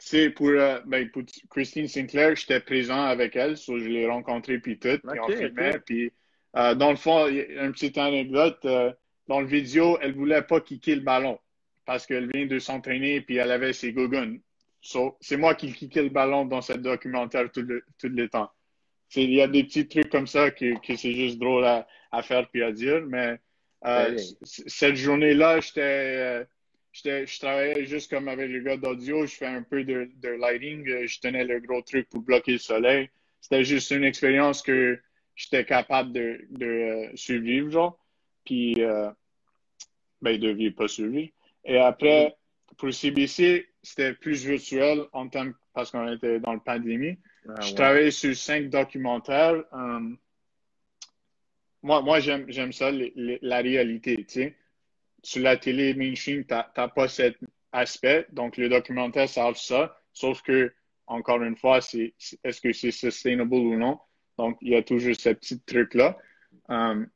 c'est pour, euh, ben, pour Christine Sinclair, j'étais présent avec elle, so je l'ai rencontrée puis tout, puis on filmait. Puis, euh, dans le fond, il y a une petite anecdote. Euh, dans le vidéo, elle voulait pas kicker le ballon parce qu'elle vient de s'entraîner puis elle avait ses gougounes. So, c'est moi qui kickais le ballon dans cette documentaire tout le, tout le temps. Il y a des petits trucs comme ça que, que c'est juste drôle à, à, faire puis à dire, mais euh, cette journée-là, j'étais je travaillais juste comme avec le gars d'audio, je fais un peu de, de, lighting, euh, je tenais le gros truc pour bloquer le soleil. C'était juste une expérience que j'étais capable de, de euh, survivre, genre. Puis, euh, ben, de vivre, pas survivre. Et après, pour CBC, c'était plus virtuel en tant parce qu'on était dans la pandémie. Ah, je travaillais sur cinq documentaires. moi, moi j'aime ça, la réalité, tu sais sur la télé mainstream, tu n'as pas cet aspect. Donc, le documentaire savent ça. Sauf que, encore une fois, c'est est-ce que c'est sustainable ou non? Donc, il y a toujours ce petit truc-là. Um,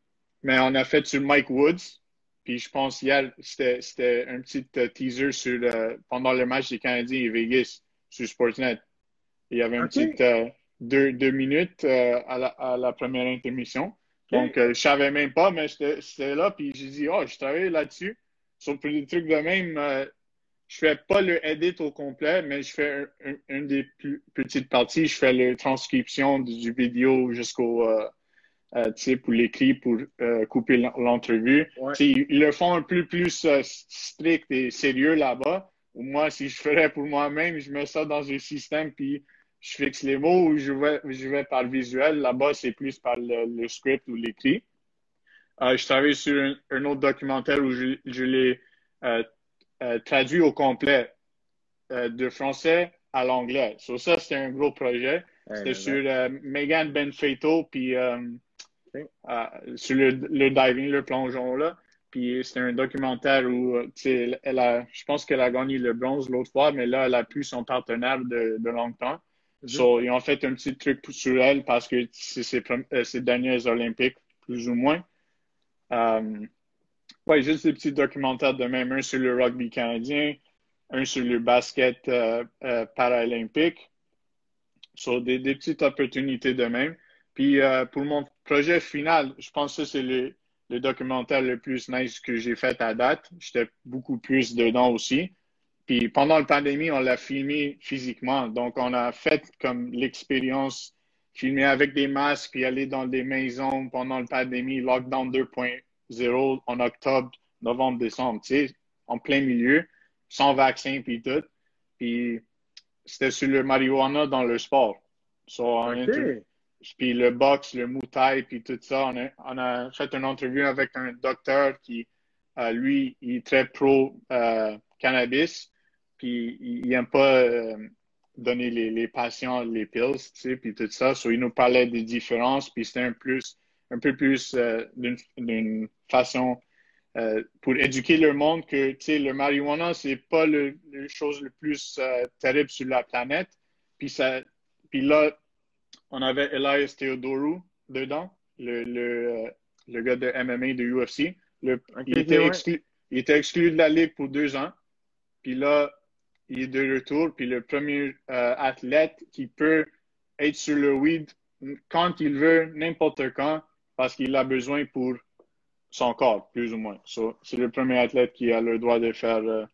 mais on a fait sur Mike Woods. Puis je pense hier, c'était un petit euh, teaser sur euh, pendant le match des Canadiens et Vegas sur Sportsnet. Il y avait un petit euh, deux, deux, minutes à la, à, la, première intermission. Donc, euh, je savais même pas, mais j'étais là, puis j'ai dit, oh, je travaille là-dessus. Sur des trucs de même, je fais pas le edit au complet, mais je fais une des plus petites parties. Je fais la transcription du vidéo jusqu'au, euh, tu sais, pour l'écrit, pour couper l'entrevue. Ils, le font un peu plus strict et sérieux là-bas. Moi, si je ferais pour moi-même, je mets ça dans un système, puis je fixe les mots ou je vais, je vais par visuel. Là-bas, c'est plus par le, script ou l'écrit. Euh, je travaille sur un, autre documentaire où je, je l'ai euh, euh, traduit au complet de français à l'anglais. So, ça, c'était un gros projet. C'était sur Megan Benfeito, puis sur le, le, diving, le plongeon là. Puis c'était un documentaire où, tu sais, elle a, je pense qu'elle a gagné le bronze l'autre fois, mais là, elle a plus son partenaire de, de longtemps. So, ils ont fait un petit truc sur elle parce que c'est ses, euh, ses, dernières Olympiques, plus ou moins. Euh, ouais, juste des petits documentaires de même, un sur le rugby canadien, un sur le basket euh, euh paralympique. So, des, des, petites opportunités de même. Puis pour mon projet final, je pense que c'est le, le documentaire le plus nice que j'ai fait à date. J'étais beaucoup plus dedans aussi. Puis pendant la pandémie, on l'a filmé physiquement. Donc, on a fait comme l'expérience, filmer avec des masques, puis aller dans des maisons pendant la pandémie, lockdown 2.0 en octobre, novembre, décembre, tu sais, en plein milieu, sans vaccin, puis tout. Puis c'était sur le marijuana dans le sport. Puis le box, le muay puis tout ça. On a, fait une entrevue avec un docteur qui, euh, lui, il est très pro euh, puis il n'aime pas euh, donner les, patients les pills, tu sais, puis tout ça. Il nous parlait des différences, puis c'était un, plus, un peu plus d'une façon pour éduquer le monde que, le marijuana, c'est pas le, chose le plus terrible sur la planète. Puis, ça, puis là, on avait Elias Theodorou dedans, le, le, le gars de MMA de UFC. Le, il, était exclu, il était exclu de la ligue pour deux ans. Puis là, il est de retour, puis le premier euh, athlète qui peut être sur le weed quand il veut, n'importe quand, parce qu'il a besoin pour son corps, plus ou moins. c'est le premier athlète qui a le droit de faire euh,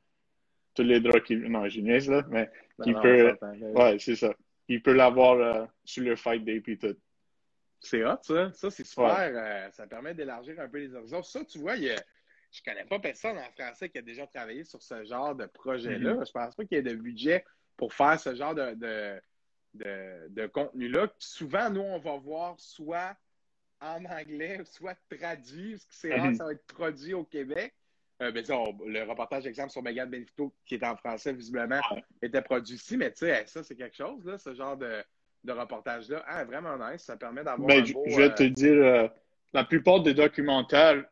tous les droits qu'il... Non, je là, mais qui peut... Ouais, c'est ça. Il peut l'avoir euh, sur le fight day, puis tout. C'est hot, ça. Ça, c'est super. ça permet d'élargir un peu les horizons. Ça, tu vois, il y a je connais pas personne en français qui a déjà travaillé sur ce genre de projet-là. Mm-hmm. Je pense pas qu'il y ait de budget pour faire ce genre de, de, contenu-là. Souvent, nous, on va voir soit en anglais, soit traduit, parce que c'est rare, mm-hmm. ça va être produit au Québec. Euh, ben, le reportage, exemple, sur Megan Benito, qui est en français, visiblement, était produit ici, mais tu sais, ça, c'est quelque chose, là, ce genre de, reportage-là. Ah, vraiment nice, ça permet d'avoir ben, Je vais te euh, dire, euh, la plupart des documentaires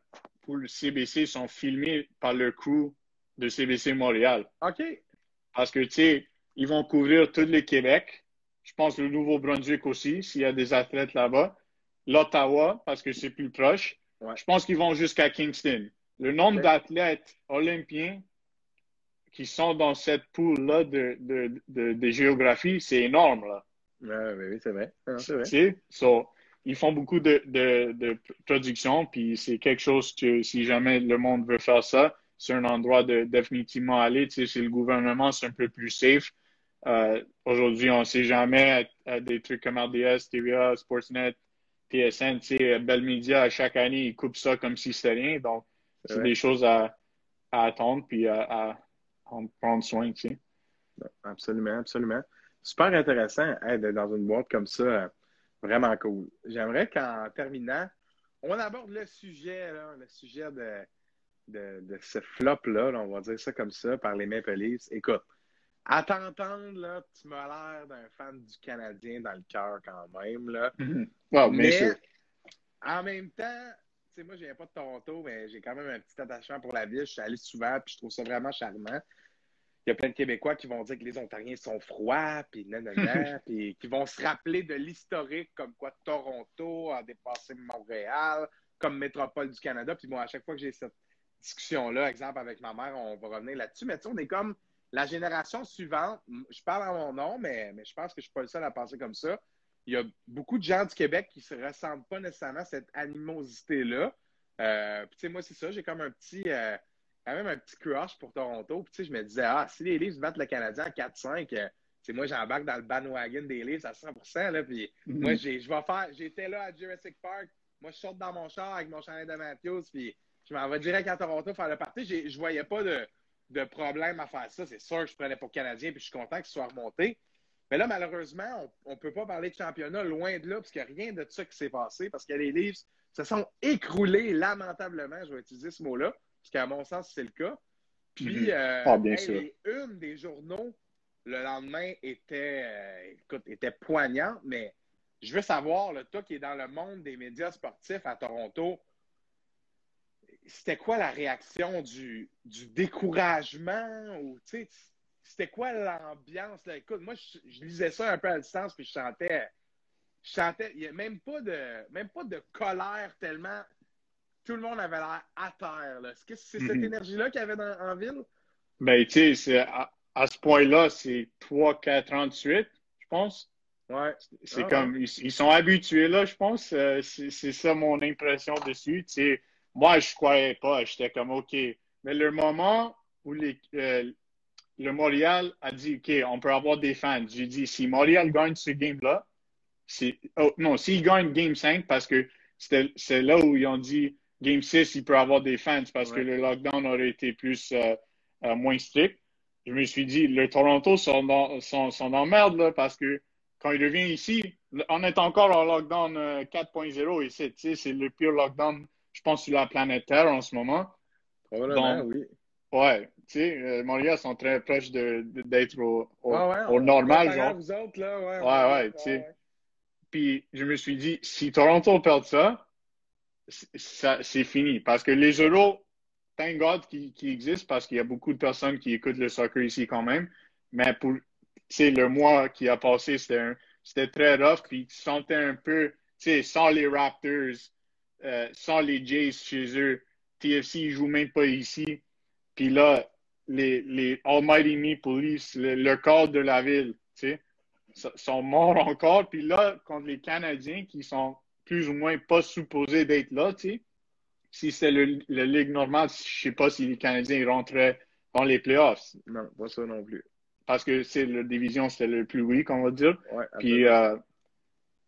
le CBC sont filmés par le crew de CBC Montréal. OK. Parce que, tu sais, ils vont couvrir tout le Québec. Je pense le Nouveau-Brunswick aussi, s'il y a des athlètes là-bas. L'Ottawa, parce que c'est plus proche. Je pense qu'ils vont jusqu'à Kingston. Le nombre d'athlètes olympiens qui sont dans cette poule-là de, de, géographie, c'est énorme. Là. oui, c'est vrai. C'est vrai ils font beaucoup de, de, production, puis c'est quelque chose que si jamais le monde veut faire ça, c'est un endroit de définitivement aller. Tu sais, c'est le gouvernement, c'est un peu plus safe. Euh, aujourd'hui, on ne sait jamais à, des trucs comme RDS, TVA, Sportsnet, TSN, tu sais, Bell Media, à chaque année, ils coupent ça comme si c'était rien. Donc, c'est des choses à, attendre puis à, en prendre soin, tu sais. Absolument, absolument. Super intéressant d'être dans une boîte comme ça Vraiment cool. J'aimerais qu'en terminant, on aborde le sujet, le sujet de, de, ce flop-là, on va dire ça comme ça, par les Maple Leafs. Écoute, à t'entendre, là, tu m'as l'air d'un fan du Canadien dans le cœur quand même. Là. mais en même temps, sais, moi, je viens pas de Toronto, mais j'ai quand même un petit attachement pour la ville. Je suis allé souvent, puis je trouve ça vraiment charmant il y a plein de Québécois qui vont dire que les Ontariens sont froids, puis nanana, <laughs> puis qui vont se rappeler de l'historique comme quoi Toronto a dépassé Montréal comme métropole du Canada. Puis moi, à chaque fois que j'ai cette discussion-là, exemple avec ma mère, on va revenir là-dessus. Mais tu sais, on est comme la génération suivante. Je parle à mon nom, mais, mais je pense que je ne suis pas le seul à penser comme ça. Il y a beaucoup de gens du Québec qui ne se ressentent pas nécessairement à cette animosité-là. Euh, puis tu sais, moi, c'est ça, j'ai comme un petit. Euh, quand même un petit crush pour Toronto. Puis, tu sais, je me disais, ah, si les Leafs battent le Canadien en 4-5, euh, moi, j'embarque dans le bandwagon des Leafs à 100 là, Puis, mhm. moi, je vais faire, j'étais là à Jurassic Park. Moi, je sors dans mon char avec mon chandail de Matthews, puis je m'en vais direct à Toronto faire le party. Je voyais pas de, de, problème à faire ça. C'est sûr que je prenais pour Canadien, puis je suis content qu'il soit remonté. Mais là, malheureusement, on ne peut pas parler de championnat loin de là, parce qu'il n'y a rien de ça qui s'est passé, parce que les Leafs se sont écroulés lamentablement, je vais utiliser ce mot-là, parce qu'à mon sens, c'est le cas. Puis, mhm. euh, ah, une des journaux le lendemain était, euh, écoute, était poignante, mais je veux savoir, là, toi qui es dans le monde des médias sportifs à Toronto, c'était quoi la réaction du, du découragement ou c'était quoi l'ambiance? Écoute, moi, je, lisais ça un peu à distance, puis je chantais. Je chantais. Il n'y a même pas de même pas de colère tellement tout le monde avait l'air à terre. Est-ce que c'est cette mhm. énergie-là qu'il y avait en ville? Ben, tu sais, à, à, ce point-là, c'est 3-4 ans de suite, je pense. Ouais. C'est ah, comme, ils, sont habitués là, je pense. Euh, c'est ça mon impression dessus. Tu sais, moi, je croyais pas. J'étais comme, OK. Mais le moment où les, euh, le Montréal a dit, OK, on peut avoir des fans. J'ai dit, si Montréal gagne ce game-là, oh, non, s'ils gagnent Game 5, parce que c'est là où ils ont dit, Game 6, il peut avoir des fans parce que le lockdown aurait été plus euh, euh, moins strict. Je me suis dit, le Toronto sont dans, sont, sont dans merde là, parce que quand il revient ici, on est encore en lockdown 4.0 ici. C'est le pire lockdown, je pense, sur la planète Terre en ce moment. Probablement, oui. Ouais, tu sais, euh, Montréal sont très proches d'être au, au, normal, genre. Vous autres, là, ouais, ouais, ouais, tu sais. Puis je me suis dit, si Toronto perd ça, c'est fini. Parce que les euros, thank God qui, qui existent parce qu'il y a beaucoup de personnes qui écoutent le soccer ici quand même. Mais pour le mois qui a passé, c'était très rough. Puis tu sentais un peu, tu sais, sans les Raptors, euh, sans les Jays chez eux, TFC, ils jouent même pas ici. Puis là, les, les Almighty Me Police, le, corps de la ville, tu sais, sont morts encore. Puis là, contre les Canadiens qui sont plus ou moins pas supposés d'être là, tu sais, si c'est le, le, Ligue normale, je sais pas si les Canadiens rentraient dans les playoffs. Non, pas ça non plus. Parce que c'est la division, c'était le plus weak, on va dire. Puis euh,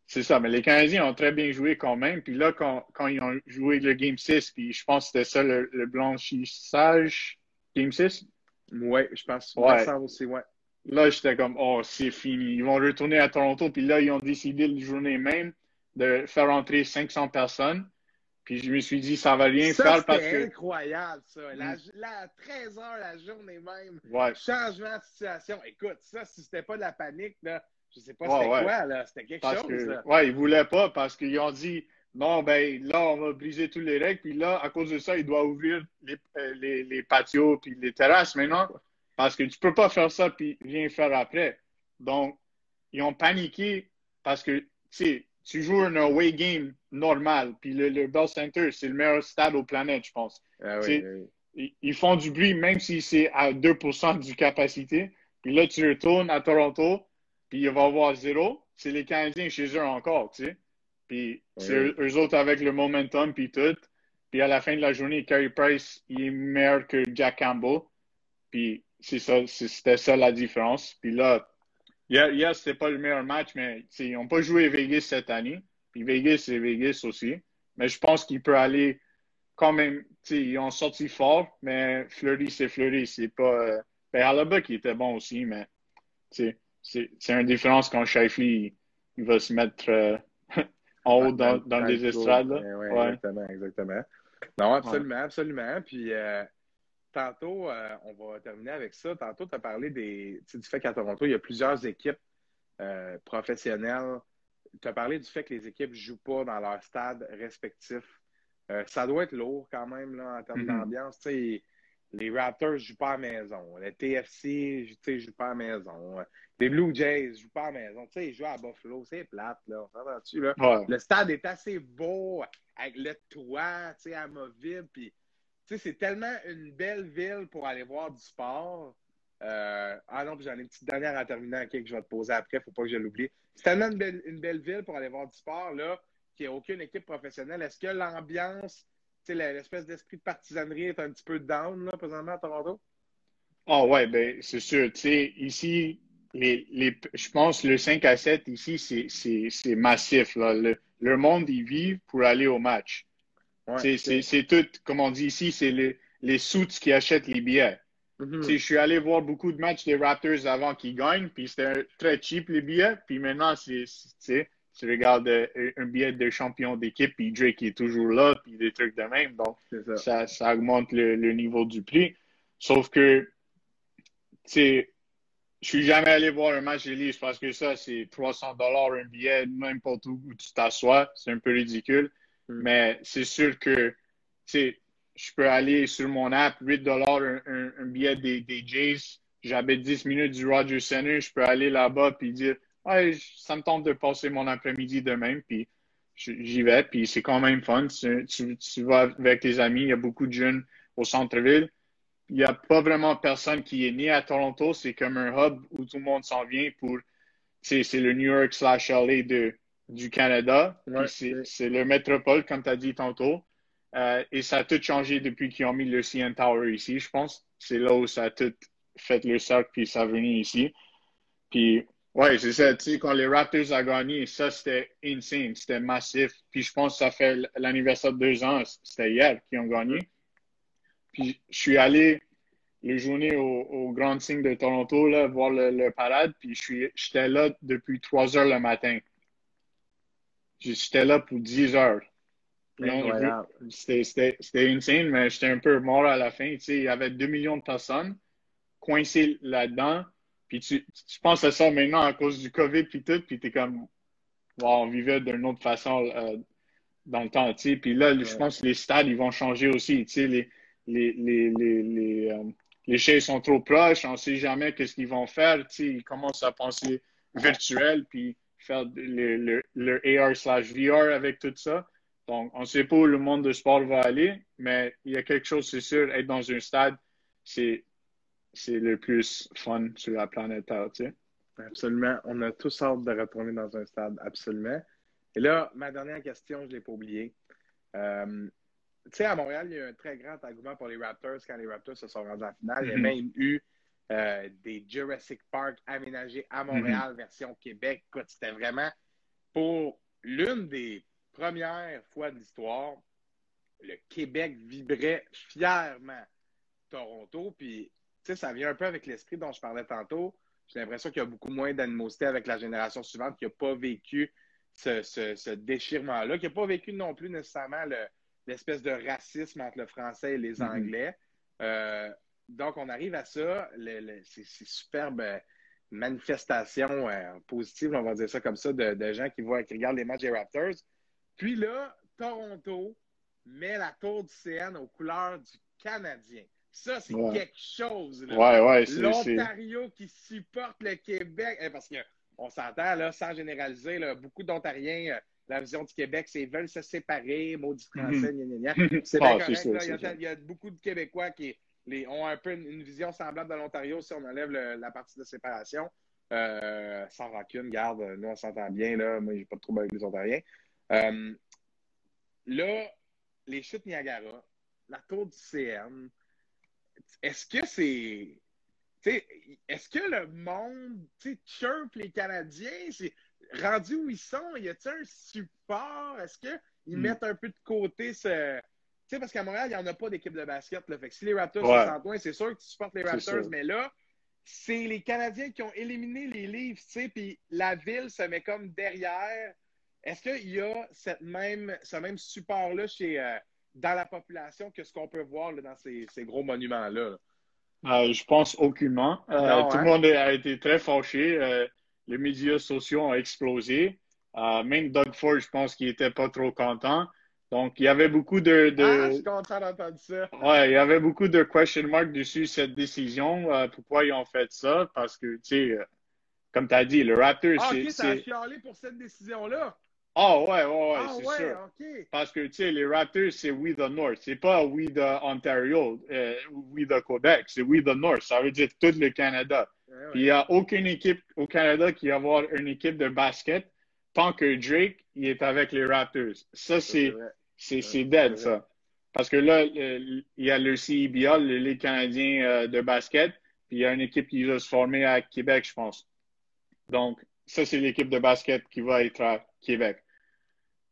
c'est ça, mais les Canadiens ont très bien joué quand même. Puis là, quand, quand ils ont joué le Game 6, puis je pense que c'était ça le, blanchissage Game 6. Oui, je pense ouais. ça aussi, ouais. Là, j'étais comme, oh, c'est fini. Ils vont retourner à Toronto. Puis là, ils ont décidé le journée même de faire entrer 500 personnes. Puis je me suis dit, ça va rien faire parce que. C'est incroyable, ça. La, 13 h la journée même. Ouais. Changement de situation. Écoute, ça, si c'était pas de la panique, là, je sais pas c'était quoi, là. C'était quelque chose. Que, Ouais, ils voulaient pas parce qu'ils ont dit, non, ben là, on va briser tous les règles. Puis là, à cause de ça, ils doivent ouvrir les, euh, les, les patios puis les terrasses maintenant. Parce que tu peux pas faire ça puis rien faire après. Donc, ils ont paniqué parce que, tu sais, tu joues un away game normal, puis le, le Bell Center, c'est le meilleur stade au planète, je pense. Ah oui, oui. Ils, font du bruit même si c'est à 2% du capacité. Puis là, tu retournes à Toronto, puis il va y avoir zéro. C'est les Canadiens chez eux encore, tu sais. Puis c'est eux, autres avec le momentum, puis tout. Puis à la fin de la journée, Carey Price, il est meilleur que Jack Campbell. Puis c'est ça, c'était ça la différence. Puis là, Yes, c'était pas le meilleur match, mais ils n'ont pas joué Vegas cette année. Puis Vegas, c'est Vegas aussi. Mais je pense qu'il peut aller quand même. Ils ont sorti fort, mais Fleury, c'est Fleury. C'est pas. Euh... Ben, qui était bon aussi, mais c'est une différence quand Shifley il, va se mettre euh, en haut dans, dans, les estrades. Oui, exactement, exactement. Non, absolument, absolument. Puis. Euh, tantôt, euh, on va terminer avec ça. Tantôt, tu as parlé des, du fait qu'à Toronto, il y a plusieurs équipes euh, professionnelles. Tu as parlé du fait que les équipes ne jouent pas dans leur stade respectif. Ça doit être lourd quand même là, en termes mm-hmm. d'ambiance. Les Raptors ne jouent pas à la maison. Les TFC ne jouent pas à la maison. Les Blue Jays ne jouent pas à la maison. ils jouent à Buffalo. C'est plate. Là. là? Le stade est assez beau avec le toit amovible. Puis c'est tellement une belle ville pour aller voir du sport. Euh, ah non, j'en ai une petite dernière à terminer que je vais te poser après, faut pas que je l'oublie. C'est tellement une belle, ville pour aller voir du sport, là, qu'il n'y a aucune équipe professionnelle. Est-ce que l'ambiance, l'espèce d'esprit de partisanerie est un petit peu down, là, présentement, à Toronto? Ah ouais, ben, c'est sûr. Tu sais, ici, les, les, je pense le 5 à 7 ici, c'est massif. Là. Le, le monde y vit pour aller au match c'est tout, comme on dit ici, c'est les, les suits qui achètent les billets. Mm-hmm. Je suis allé voir beaucoup de matchs des Raptors avant qu'ils gagnent, puis c'était très cheap les billets. Puis maintenant, c'est, tu regardes euh, un billet de champion d'équipe, puis Drake est toujours là, puis des trucs de même. Donc, ça. Ça, augmente le, niveau du prix. Sauf que, tu sais, je suis jamais allé voir un match d'élite parce que ça, c'est 300 dollars un billet, n'importe où, où tu t'assois. C'est un peu ridicule. Mm. Mais c'est sûr que, tu je peux aller sur mon app, 8 dollars un, billet des, des Jays. J'habite 10 minutes du Rogers Center. Je peux aller là-bas puis dire, ouais, ça me tente de passer mon après-midi demain. Puis j'y vais. Puis c'est quand même fun. Tu, tu, vas avec tes amis. Il y a beaucoup de jeunes au centre-ville. Il n'y a pas vraiment personne qui est né à Toronto. C'est comme un hub où tout le monde s'en vient pour, c'est le New York slash LA de, du Canada. c'est le métropole, comme tu as dit tantôt. Euh, et ça a tout changé depuis qu'ils ont mis le CN Tower ici, je pense. C'est là où ça a tout fait le cercle, puis ça a venu ici. Puis, ouais, c'est ça. Tu sais, quand les Raptors ont gagné, ça, c'était insane. C'était massif. Puis, je pense que ça fait l'anniversaire de deux ans. C'était hier qu'ils ont gagné. Puis, je suis allé les journées au, au Grand Signe de Toronto, là, voir le, le parade. Puis, j'étais là depuis trois heures le matin. J'étais là pour 10 heures. C'était insane, mais j'étais un peu mort à la fin. il y avait 2 millions de personnes coincées là-dedans. Puis tu, tu, penses à ça maintenant à cause du COVID puis tout, puis t'es comme, wow, on vivait d'une autre façon euh, dans le temps, tu Puis là, je pense que les stades, ils vont changer aussi, tu sais. Les, les, les, les, les, euh, les chaises sont trop proches, on sait jamais qu'est-ce qu'ils vont faire, tu sais. Ils commencent à penser virtuel, puis faire le, le, AR slash VR avec tout ça. Donc, on ne sait pas où le monde du sport va aller, mais il y a quelque chose, c'est sûr, être dans un stade, c'est c'est le plus fun sur la planète Terre, tu sais. Absolument. On a tous hâte de retourner dans un stade, absolument. Et là, ma dernière question, je ne l'ai pas oubliée. Euh, tu sais, à Montréal, il y a un très grand engouement pour les Raptors quand les Raptors se sont rendus en finale. Il y a Mhm. même eu euh, des Jurassic Park aménagés à Montréal, Mhm. version Québec. C'était vraiment pour l'une des premières fois de l'histoire, le Québec vibrait fièrement Toronto. Puis, sais, ça vient un peu avec l'esprit dont je parlais tantôt. J'ai l'impression qu'il y a beaucoup moins d'animosité avec la génération suivante qui n'a pas vécu ce, ce- ce déchirement-là, qui n'a pas vécu non plus nécessairement le- l'espèce de racisme entre le français et les Mhm. Anglais. Euh, donc, on arrive à ça. Le- le- ces, ces superbes euh, manifestations euh, positives, on va dire ça comme ça, de, de gens qui, voient, qui regardent les matchs des Raptors. Puis là, Toronto met la tour du CN aux couleurs du Canadien. Ça, c'est Ouais. quelque chose. là. Ouais, ouais, c'est. c'est- L'Ontario qui supporte le Québec. Eh, Parce qu'on s'entend, là, sans généraliser, là, beaucoup d'Ontariens, euh, la vision du Québec, c'est veulent se séparer, maudit français, gna, gna, gna. <laughs> C'est Ah, correct. là. il, y a, c'est sûr. il y a beaucoup de Québécois qui les, ont un peu une, une vision semblable de l'Ontario si on enlève le- la partie de séparation. Euh, sans rancune, garde, nous on s'entend bien, là. moi j'ai pas de trouble avec les Ontariens. Euh, là, les chutes Niagara, la tour du CN, est-ce que c'est. tu sais, Est-ce que le monde tu sais, chirp les Canadiens? C'est rendu où ils sont? Y a-t-il un support? Est-ce qu'ils Hmm. mettent un peu de côté ce. Tu sais, parce qu'à Montréal, il n'y en a pas d'équipe de basket. Là. Fait que si les Raptors Ouais. se sentent loin, c'est sûr que tu supportes les Raptors, mais là, c'est les Canadiens qui ont éliminé les livres, tu sais, puis la ville se met comme derrière. Est-ce qu'il y a cette même, ce même support-là chez, euh, dans la population que ce qu'on peut voir là, dans ces, ces gros monuments-là? là? Euh, je pense aucunement. Euh, Non, tout hein? le monde a été très fâché. Euh, les médias sociaux ont explosé. Euh, même Doug Ford, je pense qu'il était pas trop content. Donc, il y avait beaucoup de, de- Ah, je suis content d'entendre ça. ouais, il y avait beaucoup de question marks dessus cette décision. Pourquoi ils ont fait ça? Parce que, tu sais, comme tu as dit, le Raptor, Ah, c'est, ok, ça a chialé pour cette décision-là. Ah, ouais, ouais, ouais, ah, c'est ouais, sûr. Parce que, tu sais, les Raptors, c'est We the North. C'est pas We the Ontario, euh, We the Québec. C'est We the North. Ça veut dire tout le Canada. Ouais, ouais. Puis il n'y a aucune équipe au Canada qui va avoir une équipe de basket tant que Drake il est avec les Raptors. Ça, c'est dead, ça. Parce que là, le- il y a le CIBA, le Ligue canadien euh, de basket, puis il y a une équipe qui va se former à Québec, je pense. Donc, ça, c'est l'équipe de basket qui va être à Québec.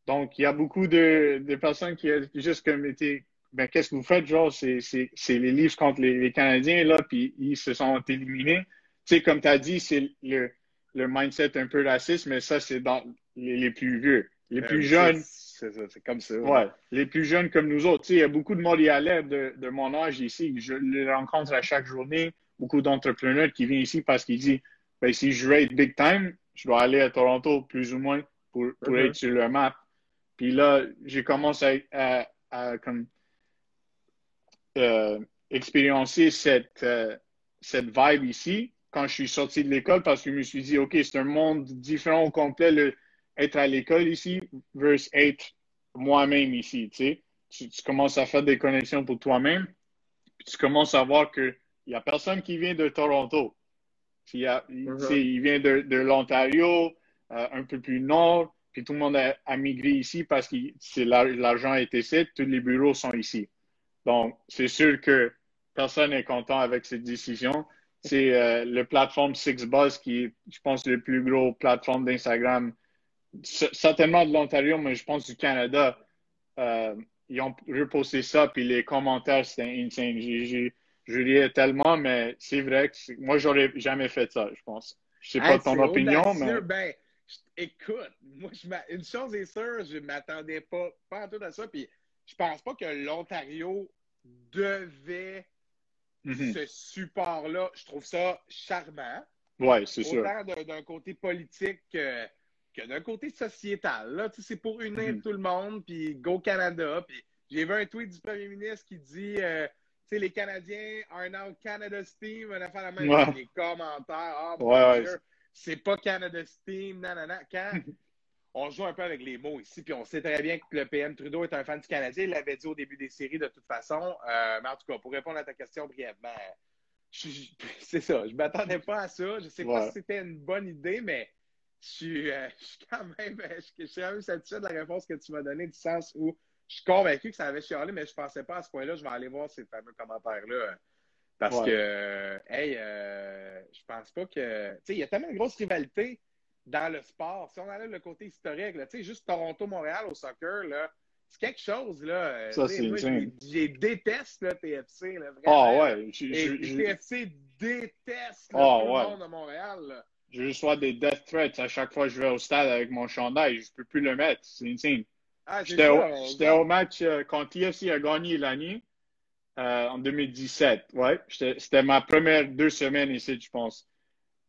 Donc, il y a beaucoup de, de personnes qui ont juste comme été, ben, qu'est-ce que vous faites? Genre, c'est, c'est, c'est les livres contre les, les Canadiens, là, puis ils se sont éliminés. Tu sais, comme tu as dit, c'est le, le mindset un peu raciste, mais ça, c'est dans les, les plus vieux. Les plus Euh, jeunes, c'est comme ça. Ouais, les plus jeunes comme nous autres. Tu sais, il y a beaucoup de Montréalais de, de mon âge ici. Je les rencontre à chaque journée. Beaucoup d'entrepreneurs qui viennent ici parce qu'ils disent ben, si je veux être big time, je dois aller à Toronto plus ou moins pour, pour Mhm. être sur le map. Puis là, j'ai commencé à, à, à comme, euh, expériencer cette, euh, cette vibe ici quand je suis sorti de l'école parce que je me suis dit, OK, c'est un monde différent au complet, le, être à l'école ici versus être moi-même ici, tu sais. Tu, commences à faire des connexions pour toi-même, puis tu commences à voir que il y a personne qui vient de Toronto. Il, a, Mhm. il vient de, de l'Ontario, euh, un peu plus nord, puis tout le monde a, a migré ici parce que l'argent est ici, tous les bureaux sont ici. Donc, c'est sûr que personne n'est content avec cette décision. C'est euh, le plateforme SixBuzz qui est, je pense, le plus gros plateforme d'Instagram, certainement de l'Ontario, mais je pense du Canada. Euh, ils ont reposté ça, puis les commentaires, c'était insane. J'ai- je riais tellement, mais c'est vrai que moi, j'aurais jamais fait ça, je pense. Je sais pas Hey, ton opinion, audacieux. mais Ben, écoute, moi, je une chose est sûre, je m'attendais pas, pas en tout à ça. Puis, je pense pas que l'Ontario devait Mhm. ce support-là. Je trouve ça charmant. ouais, c'est sûr. Autant d'un- d'un côté politique que, que d'un côté sociétal. Là, Tu sais, c'est pour unir Mhm. tout le monde, puis Go Canada. Puis j'ai vu un tweet du premier ministre qui dit euh, tu sais, les Canadiens are now Canada's team, une affaire la même. Ouais. Les commentaires, ah mon Ouais, ouais. Dieu, c'est pas Canada's team, nanana. Quand <laughs> on joue un peu avec les mots ici, puis on sait très bien que le PM Trudeau est un fan du Canadien, il l'avait dit au début des séries de toute façon. Euh, mais en tout cas, pour répondre à ta question brièvement, c'est ça. Je ne m'attendais pas à ça. Je ne sais pas si c'était une bonne idée, mais je suis, euh, quand même, <laughs> je, suis quand même satisfait de la réponse que tu m'as donnée, du sens où je suis convaincu que ça avait chialé, mais je ne pensais pas à ce point-là. Je vais aller voir ces fameux commentaires-là. Parce que, hey, euh, je pense pas que. Tu sais, il y a tellement de grosses rivalités dans le sport. Si on enlève le côté historique, tu sais, juste Toronto-Montréal au soccer, là, c'est quelque chose, là. Ça, c'est Je déteste, le TFC, là, vraiment. Ah, ouais. Et TFC déteste oh, le monde à Montréal, là. Je reçois des death threats à chaque fois que je vais au stade avec mon chandail. Je peux plus le mettre. C'est insane. Ah, J'étais au, au, match euh, quand TFC a gagné l'année. Euh, en 2017. Ouais, c'était ma première deux semaines ici, je pense.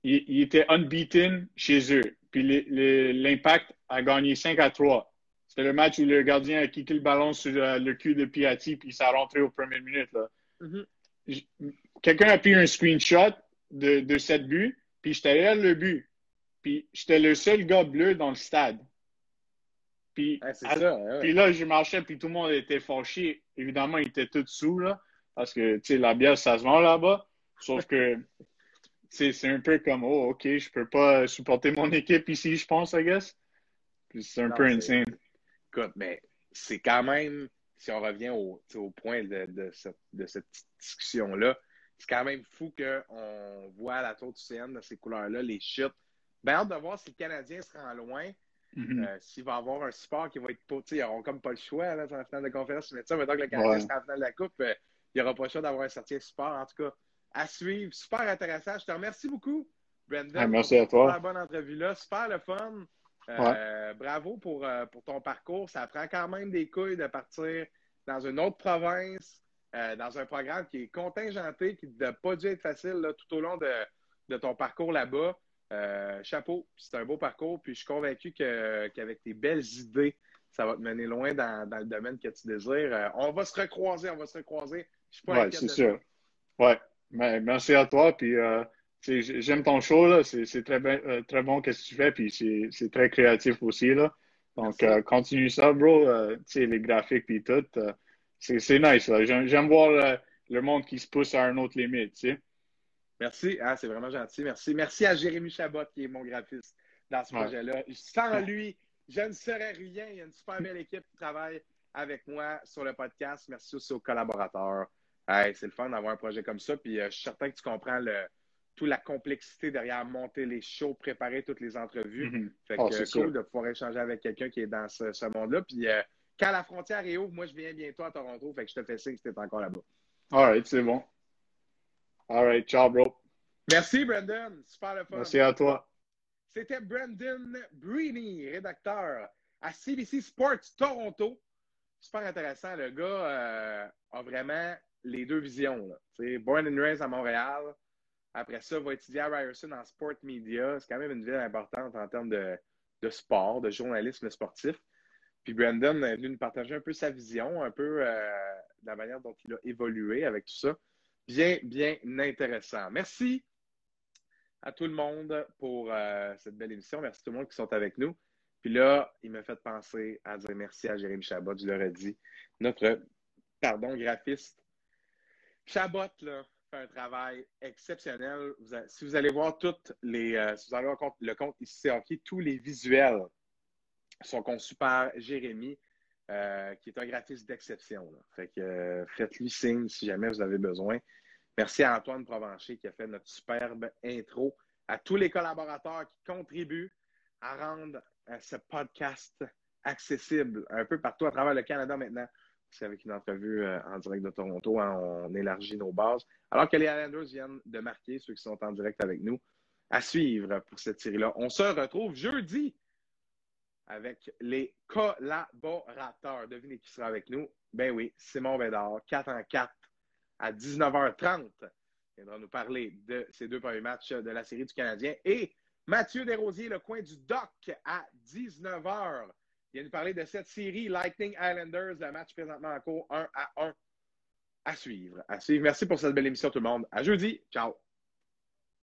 Il, il était unbeaten chez eux. Puis l'Impact a gagné 5 à 3. C'était le match où le gardien a kické le ballon sur euh, le cul de Piatti, puis ça a rentré aux premières minutes. Mm-hmm. Quelqu'un a pris un screenshot de, de cette but, puis j'étais derrière le but. Puis j'étais le seul gars bleu dans le stade. Puis, puis là, je marchais, puis tout le monde était fâché. Évidemment, ils étaient tous sous, là, parce que, tu sais, la bière, ça se vend là-bas. Sauf que, c'est un peu comme, oh, OK, je peux pas supporter mon équipe ici, je pense, I guess. C'est un peu insane. Écoute, mais c'est quand même, si on revient au, au point de, de, cette, de cette discussion-là, c'est quand même fou qu'on voit la tour du CN de ces couleurs-là, les chutes. Ben, hâte de voir si le Canadien se rend loin. Mm-hmm. Euh, s'il va avoir un support qui va être pas, ils n'auront comme pas le choix là, dans la finale de conférence. Mais ça, maintenant que le Canadien sera en finale de la Coupe, euh, il n'y aura pas le choix d'avoir un certain support. En tout cas, à suivre. Super intéressant. Je te remercie beaucoup, Brendan. merci à toi. Pour la bonne entrevue-là. Super le fun. Euh, bravo pour, pour ton parcours. Ça prend quand même des couilles de partir dans une autre province, dans un programme qui est contingenté, qui n'a pas dû être facile tout au long de, de ton parcours là-bas. Euh, chapeau, c'est un beau parcours, puis je suis convaincu qu'avec tes belles idées, ça va te mener loin dans, le domaine que tu désires. Euh, on va se recroiser, on va se recroiser. Je suis pas ouais, c'est sûr. Ouais, mais merci à toi, puis euh, j'aime ton show, c'est très, très bon ce que tu fais, puis c'est très créatif aussi. Là. Donc, continue ça, bro. les graphiques, puis tout. c'est nice. J'aime voir le, monde qui se pousse à une autre limite. sais. Merci. Ah, c'est vraiment gentil. Merci. Merci à Jérémy Chabot, qui est mon graphiste dans ce projet-là. Sans lui, je ne serais rien. Il y a une super belle équipe qui travaille avec moi sur le podcast. Merci aussi aux collaborateurs. c'est le fun d'avoir un projet comme ça. Puis euh, je suis certain que tu comprends le, toute la complexité derrière monter les shows, préparer toutes les entrevues. Mm-hmm. Fait que c'est oh, cool de pouvoir échanger avec quelqu'un qui est dans ce, monde-là. Puis euh, quand la frontière est ouvre, moi je viens bientôt à Toronto. Fait que je te fais signe que tu encore là-bas. All right, c'est bon. All right. Ciao, bro. Merci, Brandon. Super le fun. Merci à toi. C'était Brandon Breeny, rédacteur à CBC Sports Toronto. Super intéressant. Le gars euh, a vraiment les deux visions. Là. Born and raised à Montréal. Après ça, va étudier à Ryerson en sport media. C'est quand même une ville importante en termes de, de sport, de journalisme sportif. Puis Brandon est venu nous partager un peu sa vision, un peu euh, la manière dont il a évolué avec tout ça bien, bien intéressant. Merci à tout le monde pour euh, cette belle émission. Merci à tout le monde qui sont avec nous. Puis là, il m'a fait penser à dire merci à Jérémy Chabot, je l'aurais dit, notre, pardon, graphiste. Chabot, là, fait un travail exceptionnel. si vous allez voir toutes les, euh, si vous allez voir le compte ici, OK, tous les visuels sont conçus par Jérémy. Euh, qui est un graphiste d'exception. Fait que faites-lui signe si jamais vous avez besoin. Merci à Antoine Provencher qui a fait notre superbe intro, à tous les collaborateurs qui contribuent à rendre euh, ce podcast accessible un peu partout à travers le Canada maintenant. C'est avec une entrevue euh, en direct de Toronto, hein, on élargit nos bases. Alors que les Islanders viennent de marquer, ceux qui sont en direct avec nous, à suivre pour cette série-là. On se retrouve jeudi avec les collaborateurs. Devinez qui sera avec nous? Ben oui, Simon Bédard, 4 en 4 à 19h30. Il viendra nous parler de ces deux premiers matchs de la série du Canadien. Et Mathieu Desrosiers, le coin du Doc, à 19h. Il vient nous parler de cette série Lightning Islanders, le match présentement en cours 1 à 1. À suivre. À suivre. Merci pour cette belle émission, tout le monde. À jeudi. Ciao.